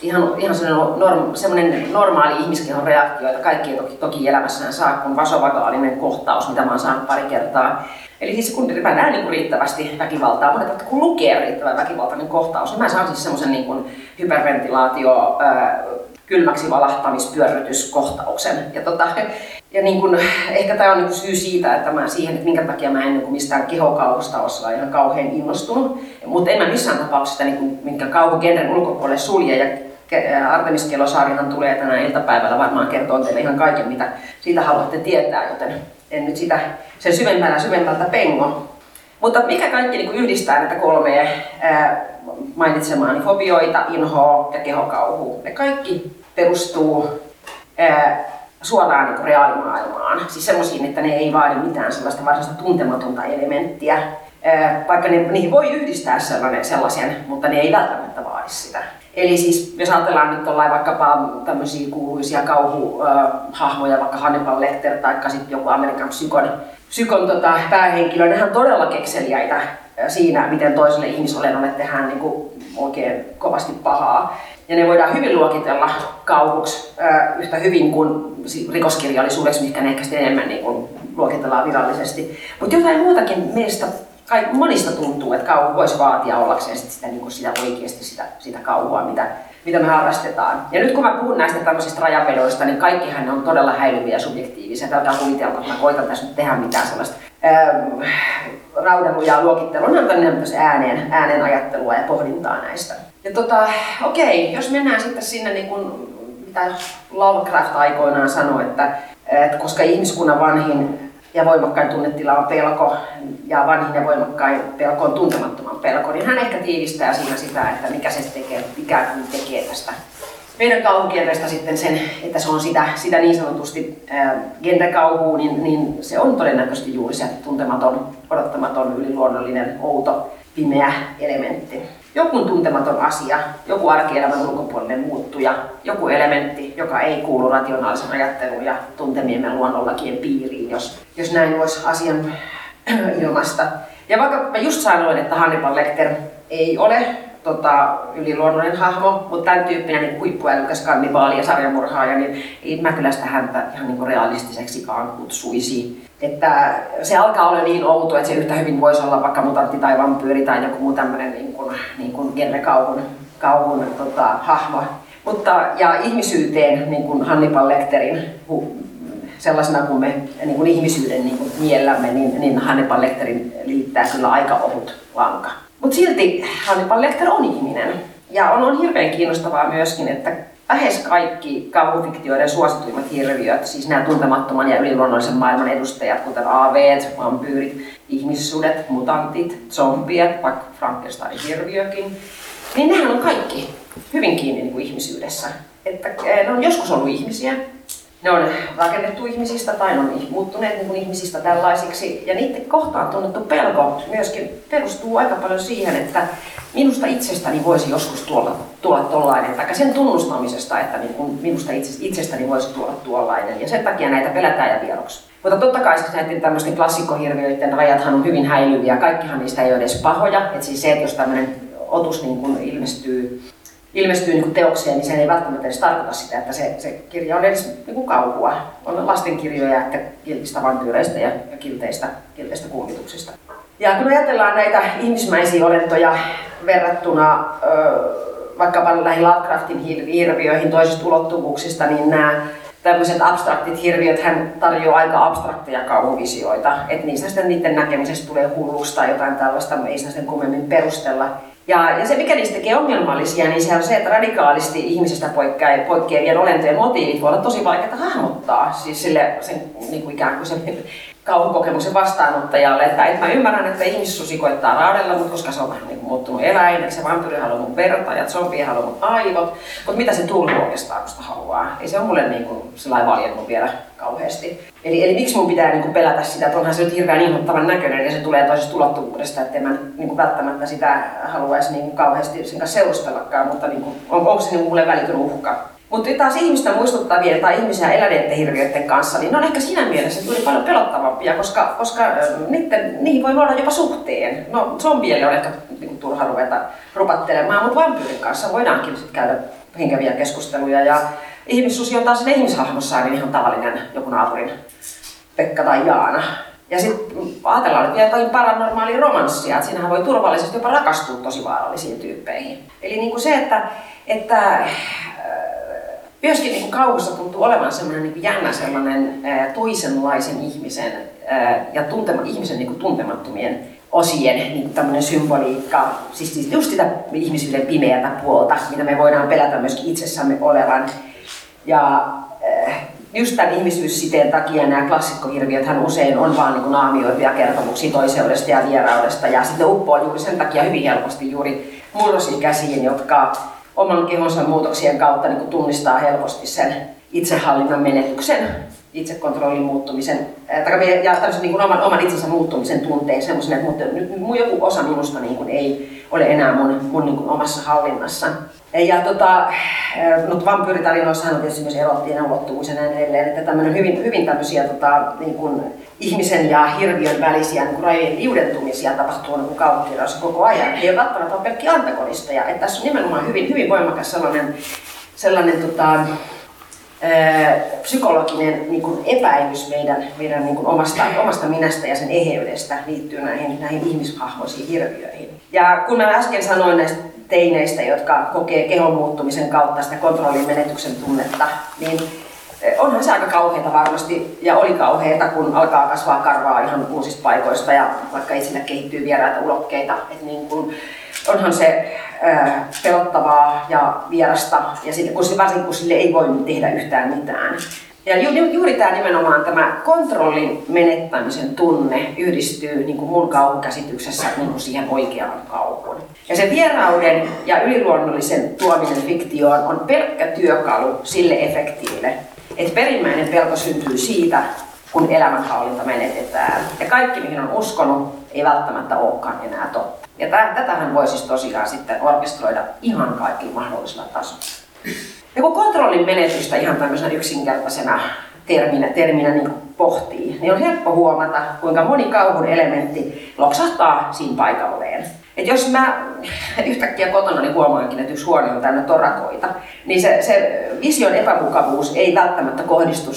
ihan, ihan semmoinen, norm, semmoinen normaali ihmiskehon reaktio, jota kaikki toki, toki elämässään saa, kun vasovagaalinen kohtaus, mitä mä oon saanut pari kertaa. Eli siis kun mä näen niin riittävästi väkivaltaa, mutta kun lukee riittävän väkivaltainen kohtaus, niin mä saan siis semmoisen niin hyperventilaatio, ää, kylmäksi valahtamispyörrytyskohtauksen. Ja, tota, ja niin kun, ehkä tämä on niin syy siitä, että mä siihen, että minkä takia mä en niin mistään kehokauhusta ole ihan kauhean innostunut. Mutta en mä missään tapauksessa niin kuin, minkä kauhugenren ulkopuolelle sulje. Ja Artemis Kelosaarihan tulee tänään iltapäivällä varmaan kertoo teille ihan kaiken, mitä siitä haluatte tietää, joten en nyt sitä sen syvemmällä syvemmältä pengo. Mutta mikä kaikki niin yhdistää näitä kolmea ää, mainitsemaani fobioita, inhoa ja kehokauhua? Ne kaikki perustuu ää, suoraan niin reaalimaailmaan. Siis semmoisiin, että ne ei vaadi mitään sellaista varsinaista tuntematonta elementtiä. Ää, vaikka ne, niihin voi yhdistää sellainen, sellaisen, mutta ne ei välttämättä vaadi sitä. Eli siis jos ajatellaan nyt ollaan vaikkapa tämmöisiä kuuluisia kauhuhahmoja, vaikka Hannibal Lecter tai sitten joku Amerikan psykon, psykon tota, päähenkilö, nehän on todella kekseliäitä siinä, miten toiselle ihmisolennolle tehdään niin kuin oikein kovasti pahaa. Ja ne voidaan hyvin luokitella kauhuksi yhtä hyvin kuin rikoskirjallisuudeksi, mikä ne ehkä enemmän niin kuin luokitellaan virallisesti. Mutta jotain muutakin meistä kai monista tuntuu, että kauhu voisi vaatia ollakseen sit sitä, niin sitä oikeasti sitä, sitä kauhua, mitä, mitä me harrastetaan. Ja nyt kun mä puhun näistä tämmöisistä rajavedoista, niin kaikkihan ne on todella häilyviä ja subjektiivisia. Tältä kuvitella, että mä koitan tässä nyt tehdä mitään sellaista raudanlujaa luokittelua, ne on ääneen, ääneen ajattelua ja pohdintaa näistä. Ja tota, okei, jos mennään sitten sinne niin kuin, mitä Lovecraft aikoinaan sanoi, että, että koska ihmiskunnan vanhin ja voimakkain tunnetila on pelko, ja vanhin ja voimakkain pelko on tuntemattoman pelko, niin hän ehkä tiivistää siinä sitä, että mikä se tekee, kuin tekee tästä meidän kauhukielestä sitten sen, että se on sitä, sitä niin sanotusti äh, niin, niin se on todennäköisesti juuri se tuntematon, odottamaton, yliluonnollinen, outo, pimeä elementti joku tuntematon asia, joku arkielämän ulkopuolinen muuttuja, joku elementti, joka ei kuulu rationaalisen ajattelun ja tuntemiemme luonnonlakien piiriin, jos, jos näin voisi asian [clears throat] ilmasta. Ja vaikka mä just sanoin, että Hannibal Lecter ei ole tota, yliluonnollinen hahmo, mutta tämän tyyppinen niin huippuälykäs kannibaali ja sarjamurhaaja, niin ei mä kyllä sitä häntä ihan niin realistiseksikaan kutsuisi. Että se alkaa olla niin outo, että se yhtä hyvin voisi olla vaikka mutantti tai vampyyri tai joku muu tämmöinen niin kuin, niin kuin genrekauhun kauhun, tota, hahmo. Mutta, ja ihmisyyteen, niin kuin Hannibal Lecterin sellaisena kuin me niin kuin ihmisyyden niin kuin miellämme, niin, niin Hannibal Lecterin liittää kyllä aika ohut lanka. Mutta silti Hannibal Lecter on ihminen. Ja on, on hirveän kiinnostavaa myöskin, että lähes kaikki kauhufiktioiden suosituimmat hirviöt, siis nämä tuntemattoman ja yliluonnollisen maailman edustajat, kuten aaveet, vampyyrit, ihmissudet, mutantit, zombiet, vaikka Frankensteinin hirviökin, niin nehän on kaikki hyvin kiinni niin kuin ihmisyydessä. Että eh, ne on joskus ollut ihmisiä, ne on rakennettu ihmisistä tai ne on muuttuneet niin kuin ihmisistä tällaisiksi. Ja niiden kohtaan tunnettu pelko myöskin perustuu aika paljon siihen, että minusta itsestäni voisi joskus tuolla, tuolla tuollainen, tai sen tunnustamisesta, että niin minusta itsestäni voisi tuolla tuollainen. Ja sen takia näitä pelätään ja vieroksi. Mutta totta kai siis näiden tämmöisten klassikkohirviöiden rajathan on hyvin häilyviä. Kaikkihan niistä ei ole edes pahoja. Et siis se, että jos tämmöinen otus niin kuin ilmestyy ilmestyy niin teokseen, niin se ei välttämättä edes tarkoita sitä, että se, se kirja on edes niin kuin kauhua. On lastenkirjoja, että kiltistä vampyyreistä ja, ja kilteistä, kilteistä kuumituksista. Ja kun ajatellaan näitä ihmismäisiä olentoja verrattuna ö, vaikkapa näihin Lovecraftin hirviöihin toisista ulottuvuuksista, niin nämä tämmöiset abstraktit hirviöt hän tarjoaa aika abstrakteja kauhuvisioita. Että niistä sitten niiden näkemisestä tulee hullusta tai jotain tällaista, ei sitä sitten kummemmin perustella. Ja, ja se, mikä niistä tekee ongelmallisia, niin se on se, että radikaalisti ihmisestä poikkeavien olentojen motiivit voi olla tosi vaikeita hahmottaa. Siis sille sen, niin kuin ikään kuin sen kauhukokemuksen vastaanottajalle, että, että mä ymmärrän, että ihmissusi koittaa raadella mutta koska se on vähän niin muuttunut eläin, että se vampyyri haluaa mun verta ja zombi haluaa mun aivot, mutta mitä se tullu oikeastaan musta haluaa? Ei se ole mulle niin kuin sellainen valjennut vielä kauheasti. Eli, eli miksi mun pitää niin kuin pelätä sitä, että onhan se nyt hirveän inhottavan näköinen ja se tulee toisesta ulottuvuudesta, että mä niin kuin välttämättä sitä haluaisi niin kuin kauheasti sen kanssa seurustellakaan, mutta niin kuin, on, onko se niin kuin mulle välitön uhka? Mutta taas ihmistä muistuttavien tai ihmisiä eläneiden hirviöiden kanssa, niin ne on ehkä siinä mielessä tuli paljon pelottavampia, koska, koska niiden, niihin voi luoda jopa suhteen. No zombieille on ehkä niin turha ruveta rupattelemaan, mutta vampyyrin kanssa voidaankin sit käydä henkeviä keskusteluja. Ja ihmissusi on taas ihmishahmossaan niin ihan tavallinen joku naapurin Pekka tai Jaana. Ja sitten ajatellaan että vielä jotain paranormaalia romanssia, että siinähän voi turvallisesti jopa rakastua tosi vaarallisiin tyyppeihin. Eli niin kuin se, että, että myöskin niin kauhussa tuntuu olevan sellainen niin jännä sellainen ää, toisenlaisen ihmisen ää, ja tuntema, ihmisen niin tuntemattomien osien niin symboliikka, siis, siis just sitä ihmisyyden pimeätä puolta, mitä me voidaan pelätä myöskin itsessämme olevan. Ja äh, just tämän ihmisyyssiteen takia nämä klassikkohirviöt usein on vaan niin naamioivia kertomuksia toiseudesta ja vieraudesta ja sitten uppoo juuri sen takia hyvin helposti juuri murrosikäisiin, jotka oman kehonsa muutoksien kautta niin tunnistaa helposti sen itsehallinnan menetyksen, itsekontrollin muuttumisen ja tämmöisen niin kuin oman, oman itsensä muuttumisen tunteen semmoisen, että mutta nyt, nyt joku osa minusta niin kuin ei ole enää mun, mun niin kuin omassa hallinnassa. Ja tota, no, vampyyritarinoissahan on tietysti myös erottien ulottuvuus ja näin edelleen, että tämmöinen hyvin, hyvin tämmöisiä tota, niin kuin ihmisen ja hirviön välisiä niin rajojen liudentumisia tapahtuu niin kauhunkirjoissa koko ajan. Ei ole välttämättä pelkkiä antagonisteja. Että tässä on nimenomaan hyvin, hyvin voimakas sellainen, sellainen tota, psykologinen niin kuin epäilys meidän, meidän niin kuin omasta, omasta minästä ja sen eheydestä liittyy näihin, näihin ihmishahmoisiin hirviöihin. Ja kun mä äsken sanoin näistä teineistä, jotka kokee kehon muuttumisen kautta sitä kontrollin menetyksen tunnetta, niin onhan se aika kauheita varmasti, ja oli kauheita, kun alkaa kasvaa karvaa ihan uusista paikoista, ja vaikka itselle kehittyy vieraita ulokkeita, että niin kun, onhan se ää, pelottavaa ja vierasta, ja sitten, kun, varsinkin kun sille ei voi tehdä yhtään mitään. Ja ju, ju, juuri tämä nimenomaan tämä kontrollin menettämisen tunne yhdistyy niin kuin mun kauhukäsityksessä niin kuin siihen oikeaan kauhuun. Ja se vierauden ja yliluonnollisen tuominen fiktioon on pelkkä työkalu sille efektille, että perimmäinen pelko syntyy siitä, kun elämänhallinta menetetään. Ja kaikki, mihin on uskonut, ei välttämättä olekaan enää totta. Ja tätähän voi siis tosiaan sitten orkestroida ihan kaikilla mahdollisilla tasoilla. Ja kun kontrollin menetystä ihan tämmöisenä yksinkertaisena terminä, terminä niin pohtii, niin on helppo huomata, kuinka moni kauhun elementti loksahtaa siinä paikalleen. Et jos mä yhtäkkiä kotona niin huomaankin, että yksi huone on täynnä torakoita, niin se, se vision epämukavuus ei välttämättä kohdistu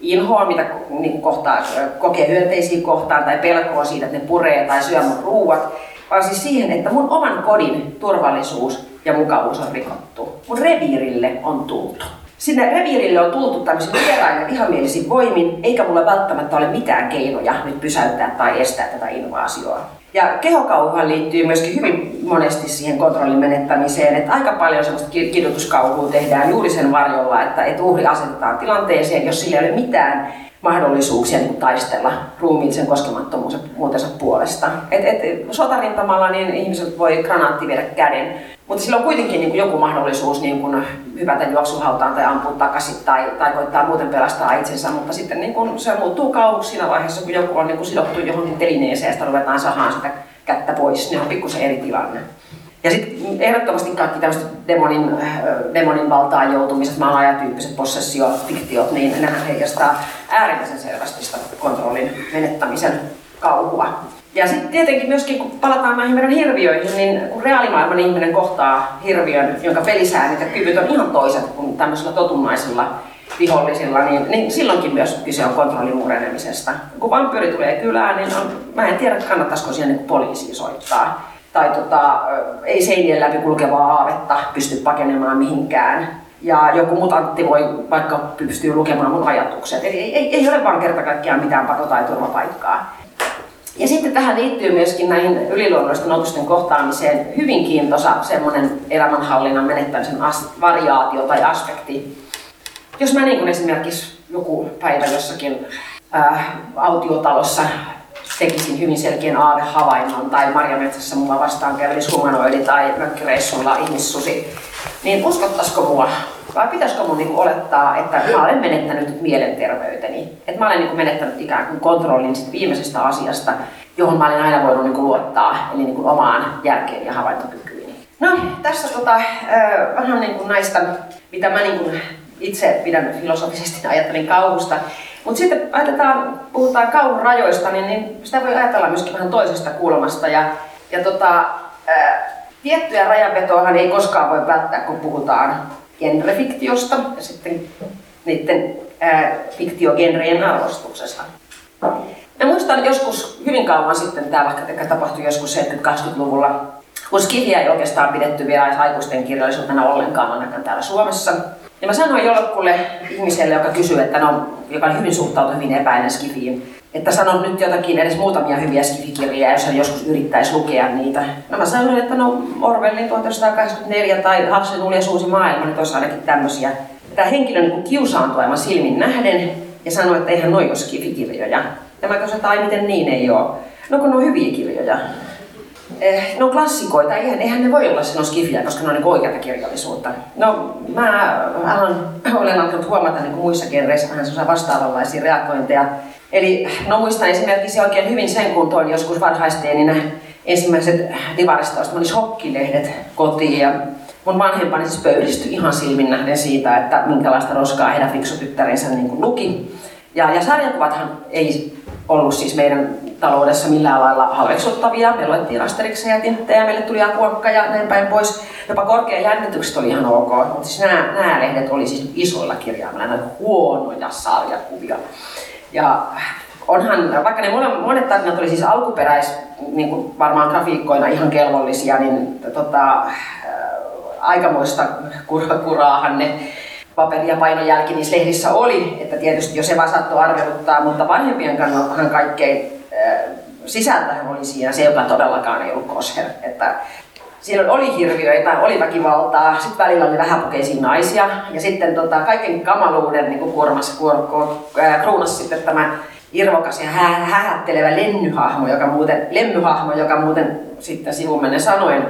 inhoa, mitä niin kohtaa, kokee hyönteisiä kohtaan, tai pelkoa siitä, että ne puree tai syö mun ruuat, vaan siis siihen, että mun oman kodin turvallisuus ja mukavuus on rikottu. Mun reviirille on tultu. Sinne reviirille on tultu tämmöisin vierain ja vihamielisin voimin, eikä mulla välttämättä ole mitään keinoja nyt pysäyttää tai estää tätä invaasioa. Ja kehokauhuhan liittyy myöskin hyvin monesti siihen kontrollin menettämiseen, että aika paljon sellaista kidutuskauhua tehdään juuri sen varjolla, että, että uhri asetetaan tilanteeseen, jos sillä ei ole mitään mahdollisuuksia niin taistella ruumiillisen koskemattomuutensa puolesta. Et, et, sotarintamalla niin ihmiset voi granaatti viedä käden, mutta sillä on kuitenkin niin kuin joku mahdollisuus niin kuin hypätä juoksuhautaan tai ampua takaisin tai, tai koittaa muuten pelastaa itsensä, mutta sitten niin kuin se muuttuu kauhuksi siinä vaiheessa, kun joku on niin kuin sidottu johonkin telineeseen ja sitä ruvetaan sahaan sitä kättä pois. Ne on pikkusen eri tilanne. Ja sitten ehdottomasti kaikki tämmöiset demonin, äh, demonin valtaan joutumiset, maalaajatyyppiset possessiot, fiktiot, niin nehän heijastaa äärimmäisen selvästi sitä kontrollin menettämisen kauhua. Ja sitten tietenkin myöskin, kun palataan näihin meidän hirviöihin, niin kun reaalimaailman ihminen kohtaa hirviön, jonka pelisäännöt ja kyvyt on ihan toiset kuin tämmöisellä totunnaisilla vihollisilla, niin, niin silloinkin myös kyse on kontrollin murenemisesta. Kun vampyyri tulee kylään, niin on, mä en tiedä kannattaisiko siihen niin poliisiin soittaa. Tai tota, ei seinien läpi kulkevaa aavetta pysty pakenemaan mihinkään. Ja joku mutantti voi vaikka pystyy lukemaan mun ajatukset. Eli ei, ei, ei ole vaan kerta kaikkiaan mitään pato- tai turvapaikkaa. Ja sitten tähän liittyy myöskin näihin yliluonnollisten otusten kohtaamiseen hyvin kiintosa semmoinen elämänhallinnan menettämisen variaatio tai aspekti. Jos mä niin kuin esimerkiksi joku päivä jossakin äh, autiotalossa tekisin hyvin selkeän aavehavainnon tai marjametsässä mulla vastaan kävelisi humanoidi tai mökkireissulla ihmissusi, niin uskottaisiko mua vai pitäisikö mun niinku olettaa, että mä olen menettänyt mielenterveyteni? Että mä olen niinku menettänyt ikään kuin kontrollin sit viimeisestä asiasta, johon mä olen aina voinut niinku luottaa, eli niinku omaan järkeen ja havaintokykyyni. No, tässä tota, vähän niin kuin näistä mitä mä niin kuin itse pidän filosofisesti ajattelin kauhusta. Mutta sitten ajatellaan, puhutaan kauhun rajoista, niin, niin sitä voi ajatella myöskin vähän toisesta kulmasta. Ja, ja tota, ää, tiettyjä rajanvetoahan ei koskaan voi välttää, kun puhutaan genrefiktiosta ja sitten niiden ää, fiktiogenrejen arvostuksesta. Mä muistan joskus hyvin kauan sitten, tämä vaikka tapahtui joskus 70-80-luvulla, kun skifiä ei oikeastaan pidetty vielä aikuisten kirjallisuutena ollenkaan ainakaan täällä Suomessa. Ja mä sanoin jollekulle ihmiselle, joka kysyi, että no, joka oli hyvin suhtautunut hyvin epäinen skifiin, että sanon nyt jotakin edes muutamia hyviä skifikirjoja, jos hän joskus yrittäisi lukea niitä. No mä sanoin, että no Orwellin 1984 tai Huxleyn Uljas uusi maailma, niin olisi ainakin tämmöisiä. Tämä henkilö niin kiusaantui aivan silmin nähden ja sanoi, että eihän noi ole skifikirjoja. Ja mä kysyin, että ai miten niin ei ole. No kun ne on hyviä kirjoja. Eh, ne on klassikoita, eihän, eihän ne voi olla sen skifiä, koska ne on niin oikeata kirjallisuutta. No mä alan, [clears throat] olen alkanut huomata niin muissa genreissä vähän vastaavanlaisia reagointeja. Eli no muistan esimerkiksi oikein hyvin sen, kun toin joskus varhaisteeninä ensimmäiset divaristoista, oli shokkilehdet kotiin ja mun vanhempani siis pöydistyi ihan silmin nähden siitä, että minkälaista roskaa heidän fiksu tyttärensä niin luki. Ja, ja sarjakuvathan ei ollut siis meidän taloudessa millään lailla halveksuttavia. Me luettiin Asterikseen ja tinttejä, meille tuli akuankka ja näin päin pois. Jopa korkea jännitykset oli ihan ok, mutta siis nämä, nämä lehdet oli siis isoilla kirjaimilla, näitä huonoja sarjakuvia. Ja onhan, vaikka ne monet tarinat oli siis alkuperäis, niin kuin varmaan grafiikkoina ihan kelvollisia, niin tota, aikamoista kuraahan ne paperi- ja painojälki niissä lehdissä oli, että tietysti jo se vaan saattoi arveluttaa, mutta vanhempien kannaltahan kaikkein äh, sisältähän oli siinä se, joka todellakaan ei ollut kosher. Että siellä oli hirviöitä, oli väkivaltaa, sitten välillä oli vähäpukeisia naisia ja sitten tota, kaiken kamaluuden niin kurmas, kur, kur, äh, kruunas sitten tämä irvokas ja hä- hähättelevä lennyhahmo, joka muuten, lemmyhahmo, joka muuten sitten sivumennen sanoen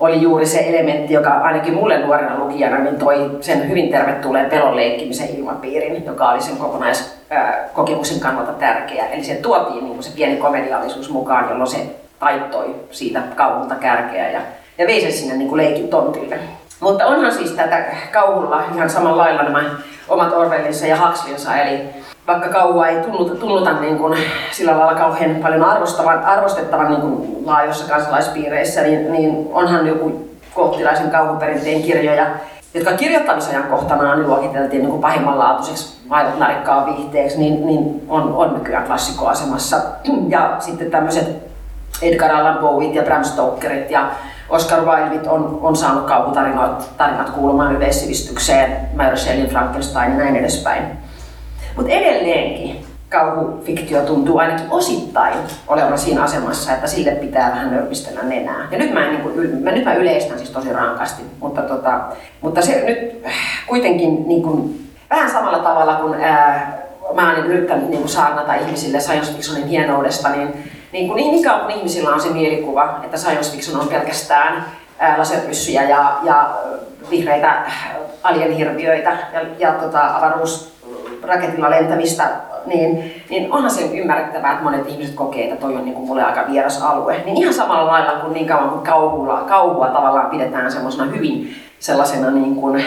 oli juuri se elementti, joka ainakin mulle nuorena lukijana niin toi sen hyvin tervetulleen pelon leikkimisen ilmapiirin, joka oli sen kokonaiskokemuksen kannalta tärkeä. Eli se tuotiin niin se pieni komediallisuus mukaan, jolloin se taittoi siitä kauhulta kärkeä ja, ja vei sen sinne niin kuin leikin tontille. Mutta onhan siis tätä kauhulla ihan samalla lailla nämä omat Orwellinsa ja Huxleyinsa, eli vaikka kauhua ei tunnuta, tunnuta niin kuin sillä lailla kauhean paljon arvostavan, arvostettavan niin kuin laajoissa kansalaispiireissä, niin, niin onhan joku kohtilaisen kauhuperinteen kirjoja, jotka kirjoittamisajan kohtanaan niin luokiteltiin niin pahimmanlaatuiseksi narikkaan viihteeksi, niin, niin on, on nykyään klassikkoasemassa. Ja sitten tämmöiset Edgar Allan Poeit ja Bram Stokerit ja Oscar Wilde on, on saanut kauhutarinat tarinat kuulumaan yleissivistykseen, Mary Shelleyn Frankenstein ja näin edespäin. Mutta edelleenkin kauhufiktio tuntuu ainakin osittain olevan siinä asemassa, että sille pitää vähän nörpistellä nenää. Ja nyt mä, en, niin kuin, mä, nyt mä yleistän siis tosi rankasti, mutta, tota, mutta se nyt kuitenkin niin kuin, vähän samalla tavalla kuin ää, mä olen yrittänyt niin saarnata ihmisille science fictionin hienoudesta, niin, niin, kuin, niin kun ihmisillä on se mielikuva, että science fiction on pelkästään laserpyssyjä ja, ja vihreitä alienhirviöitä ja, ja tota, avaruusraketilla lentämistä, niin, niin onhan se ymmärrettävää, että monet ihmiset kokee, että toi on niin kuin mulle aika vieras alue. Niin ihan samalla lailla kuin niin kauan kuin kauhua, kauhua tavallaan pidetään semmoisena hyvin sellaisena niin kuin,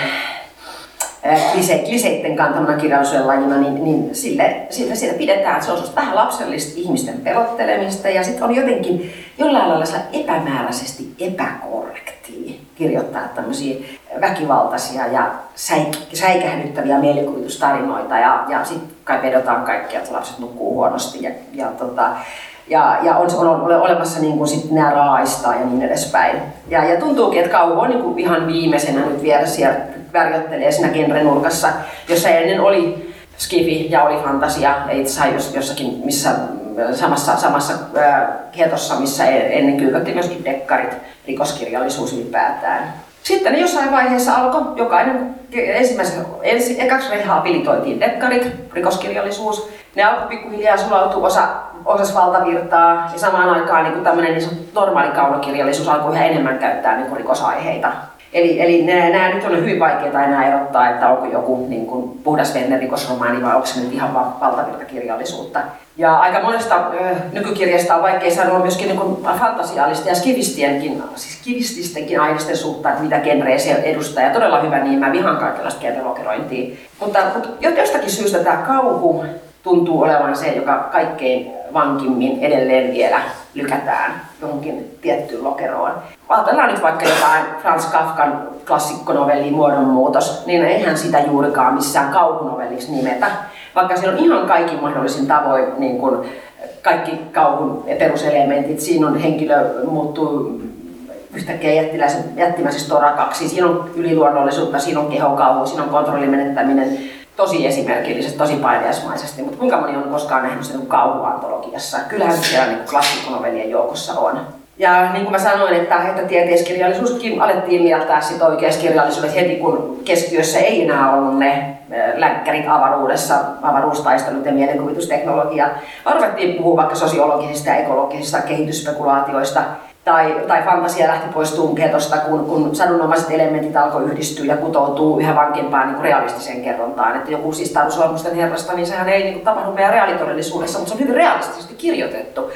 klise, kliseitten kantamana kirjallisuuden lajina, niin, niin sille, sille, sille pidetään, se on vähän lapsellista ihmisten pelottelemista ja sitten on jotenkin jollain lailla epämääräisesti epäkorrektia kirjoittaa tämmöisiä väkivaltaisia ja säik, säikähdyttäviä mielikuvitustarinoita ja, ja sitten kai vedotaan kaikki, että lapset nukkuu huonosti ja, ja tota, ja, ja on, on, on olemassa niin kuin sit nämä raaistaa ja niin edespäin. Ja, ja tuntuukin, että kauhu on niin kuin ihan viimeisenä nyt vielä siellä värjöttelee siinä genrenurkassa, jossa ennen oli skifi ja oli fantasia itse asiassa jossakin missä samassa, samassa hetossa, missä e-, ennen kyykötti myöskin dekkarit, rikoskirjallisuus ylipäätään. Sitten ne jossain vaiheessa alkoi jokainen ensimmäisen, ensi, ekaksi rehabilitoitiin dekkarit, rikoskirjallisuus. Ne alkoi pikkuhiljaa sulautua osa, osas valtavirtaa ja samaan aikaan niin tämmöinen niin normaali kaunokirjallisuus alkoi yhä enemmän käyttää niin rikosaiheita. Eli, eli nämä nyt on hyvin vaikeaa enää erottaa, että onko joku niin kuin puhdas rikosromaani vai onko se nyt ihan valtavirtakirjallisuutta. Ja aika monesta nykykirjasta on vaikea sanoa myöskin niin fantasiaalista ja skivistienkin, siis skivististenkin aineisten suhteen, että mitä genreä se edustaa. Ja todella hyvä niin, mä vihaan kaikenlaista genrelokerointia. Mutta, mutta jostakin syystä tämä kauhu tuntuu olevan se, joka kaikkein vankimmin edelleen vielä lykätään johonkin tiettyyn lokeroon. Ajatellaan nyt vaikka jotain Frans Kafkan klassikkonovelliin muodonmuutos, niin eihän sitä juurikaan missään kauhunovelliksi nimetä, vaikka siellä on ihan kaikki mahdollisin tavoin niin kuin kaikki kauhun peruselementit. Siinä on henkilö muuttuu yhtäkkiä jättiläisen, jättimäisestä torakaksi. Siinä on yliluonnollisuutta, siinä on kehokauhu, siinä on kontrollimenettäminen, tosi esimerkillisesti, tosi paineasmaisesti, mutta kuinka moni on koskaan nähnyt sen kauhuantologiassa? Kyllähän se siellä niin klassikkonovellien joukossa on. Ja niin kuin mä sanoin, että, että tieteiskirjallisuuskin alettiin mieltää sit oikeuskirjallisuudet heti, kun keskiössä ei enää ollut ne länkkärit avaruudessa, avaruustaistelut ja mielenkuvitusteknologia. Arvettiin puhua vaikka sosiologisista ja ekologisista kehitysspekulaatioista, tai, tai fantasia lähti pois tunketosta, kun, kun sadunomaiset elementit alkoi yhdistyä ja kutoutuu yhä vankempaan niin realistiseen kerrontaan. Että joku siis Sormusten herrasta, niin sehän ei niin tapahdu meidän reaalitodellisuudessa, mutta se on hyvin realistisesti kirjoitettu.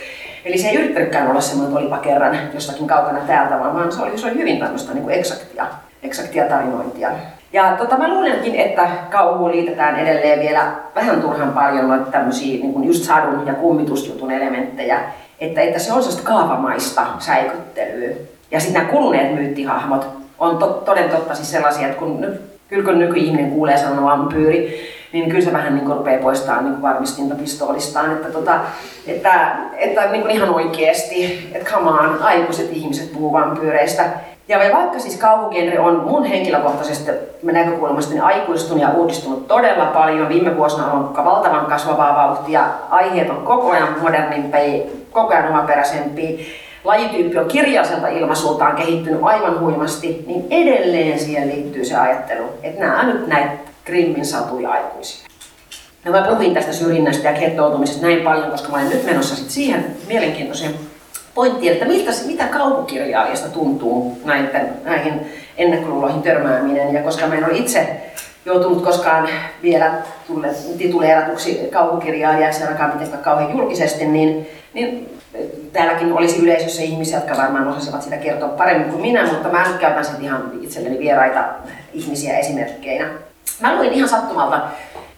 Eli se ei yrittänytkään olla semmoinen, että olipa kerran jossakin kaukana täältä, vaan se oli, se oli hyvin tämmöistä niin kuin eksaktia, eksaktia tarinointia. Ja tota, mä luulenkin, että kauhuun liitetään edelleen vielä vähän turhan paljon noita tämmöisiä niin kuin just sadun ja kummitusjutun elementtejä, että, että se on sellaista kaavamaista säikyttelyä. Ja sitten nämä kuluneet myyttihahmot on to, toden totta siis sellaisia, että kun, kyllä kun nykyihminen kuulee sanan vampyyri, niin kyllä se vähän niin kuin rupeaa poistamaan niin varmistinta pistoolistaan, että, tota, että, että niin kuin ihan oikeasti, että come on, aikuiset ihmiset puhuu vampyyreistä. Ja vaikka siis kauhugenre on mun henkilökohtaisesti näkökulmasta niin aikuistunut ja uudistunut todella paljon, viime vuosina on valtavan kasvavaa vauhtia, aiheet on koko ajan modernimpia, koko ajan omaperäisempiä, lajityyppi on kirjaiselta ilmaisultaan kehittynyt aivan huimasti, niin edelleen siihen liittyy se ajattelu, että nämä nyt näitä Grimmin satuja aikuisia. No mä puhuin tästä syrjinnästä ja gettoutumisesta näin paljon, koska mä olen nyt menossa sit siihen mielenkiintoiseen pointtiin, että miltä, mitä kaukukirjailijasta tuntuu näiden, näihin ennakkoluuloihin törmääminen. Ja koska mä en ole itse joutunut koskaan vielä tituleeratuksi kaukukirjailijaksi ainakaan mitenkään kauhean julkisesti, niin, niin täälläkin olisi yleisössä ihmisiä, jotka varmaan osasivat sitä kertoa paremmin kuin minä, mutta mä nyt käytän sitten ihan itselleni vieraita ihmisiä esimerkkeinä. Mä luin ihan sattumalta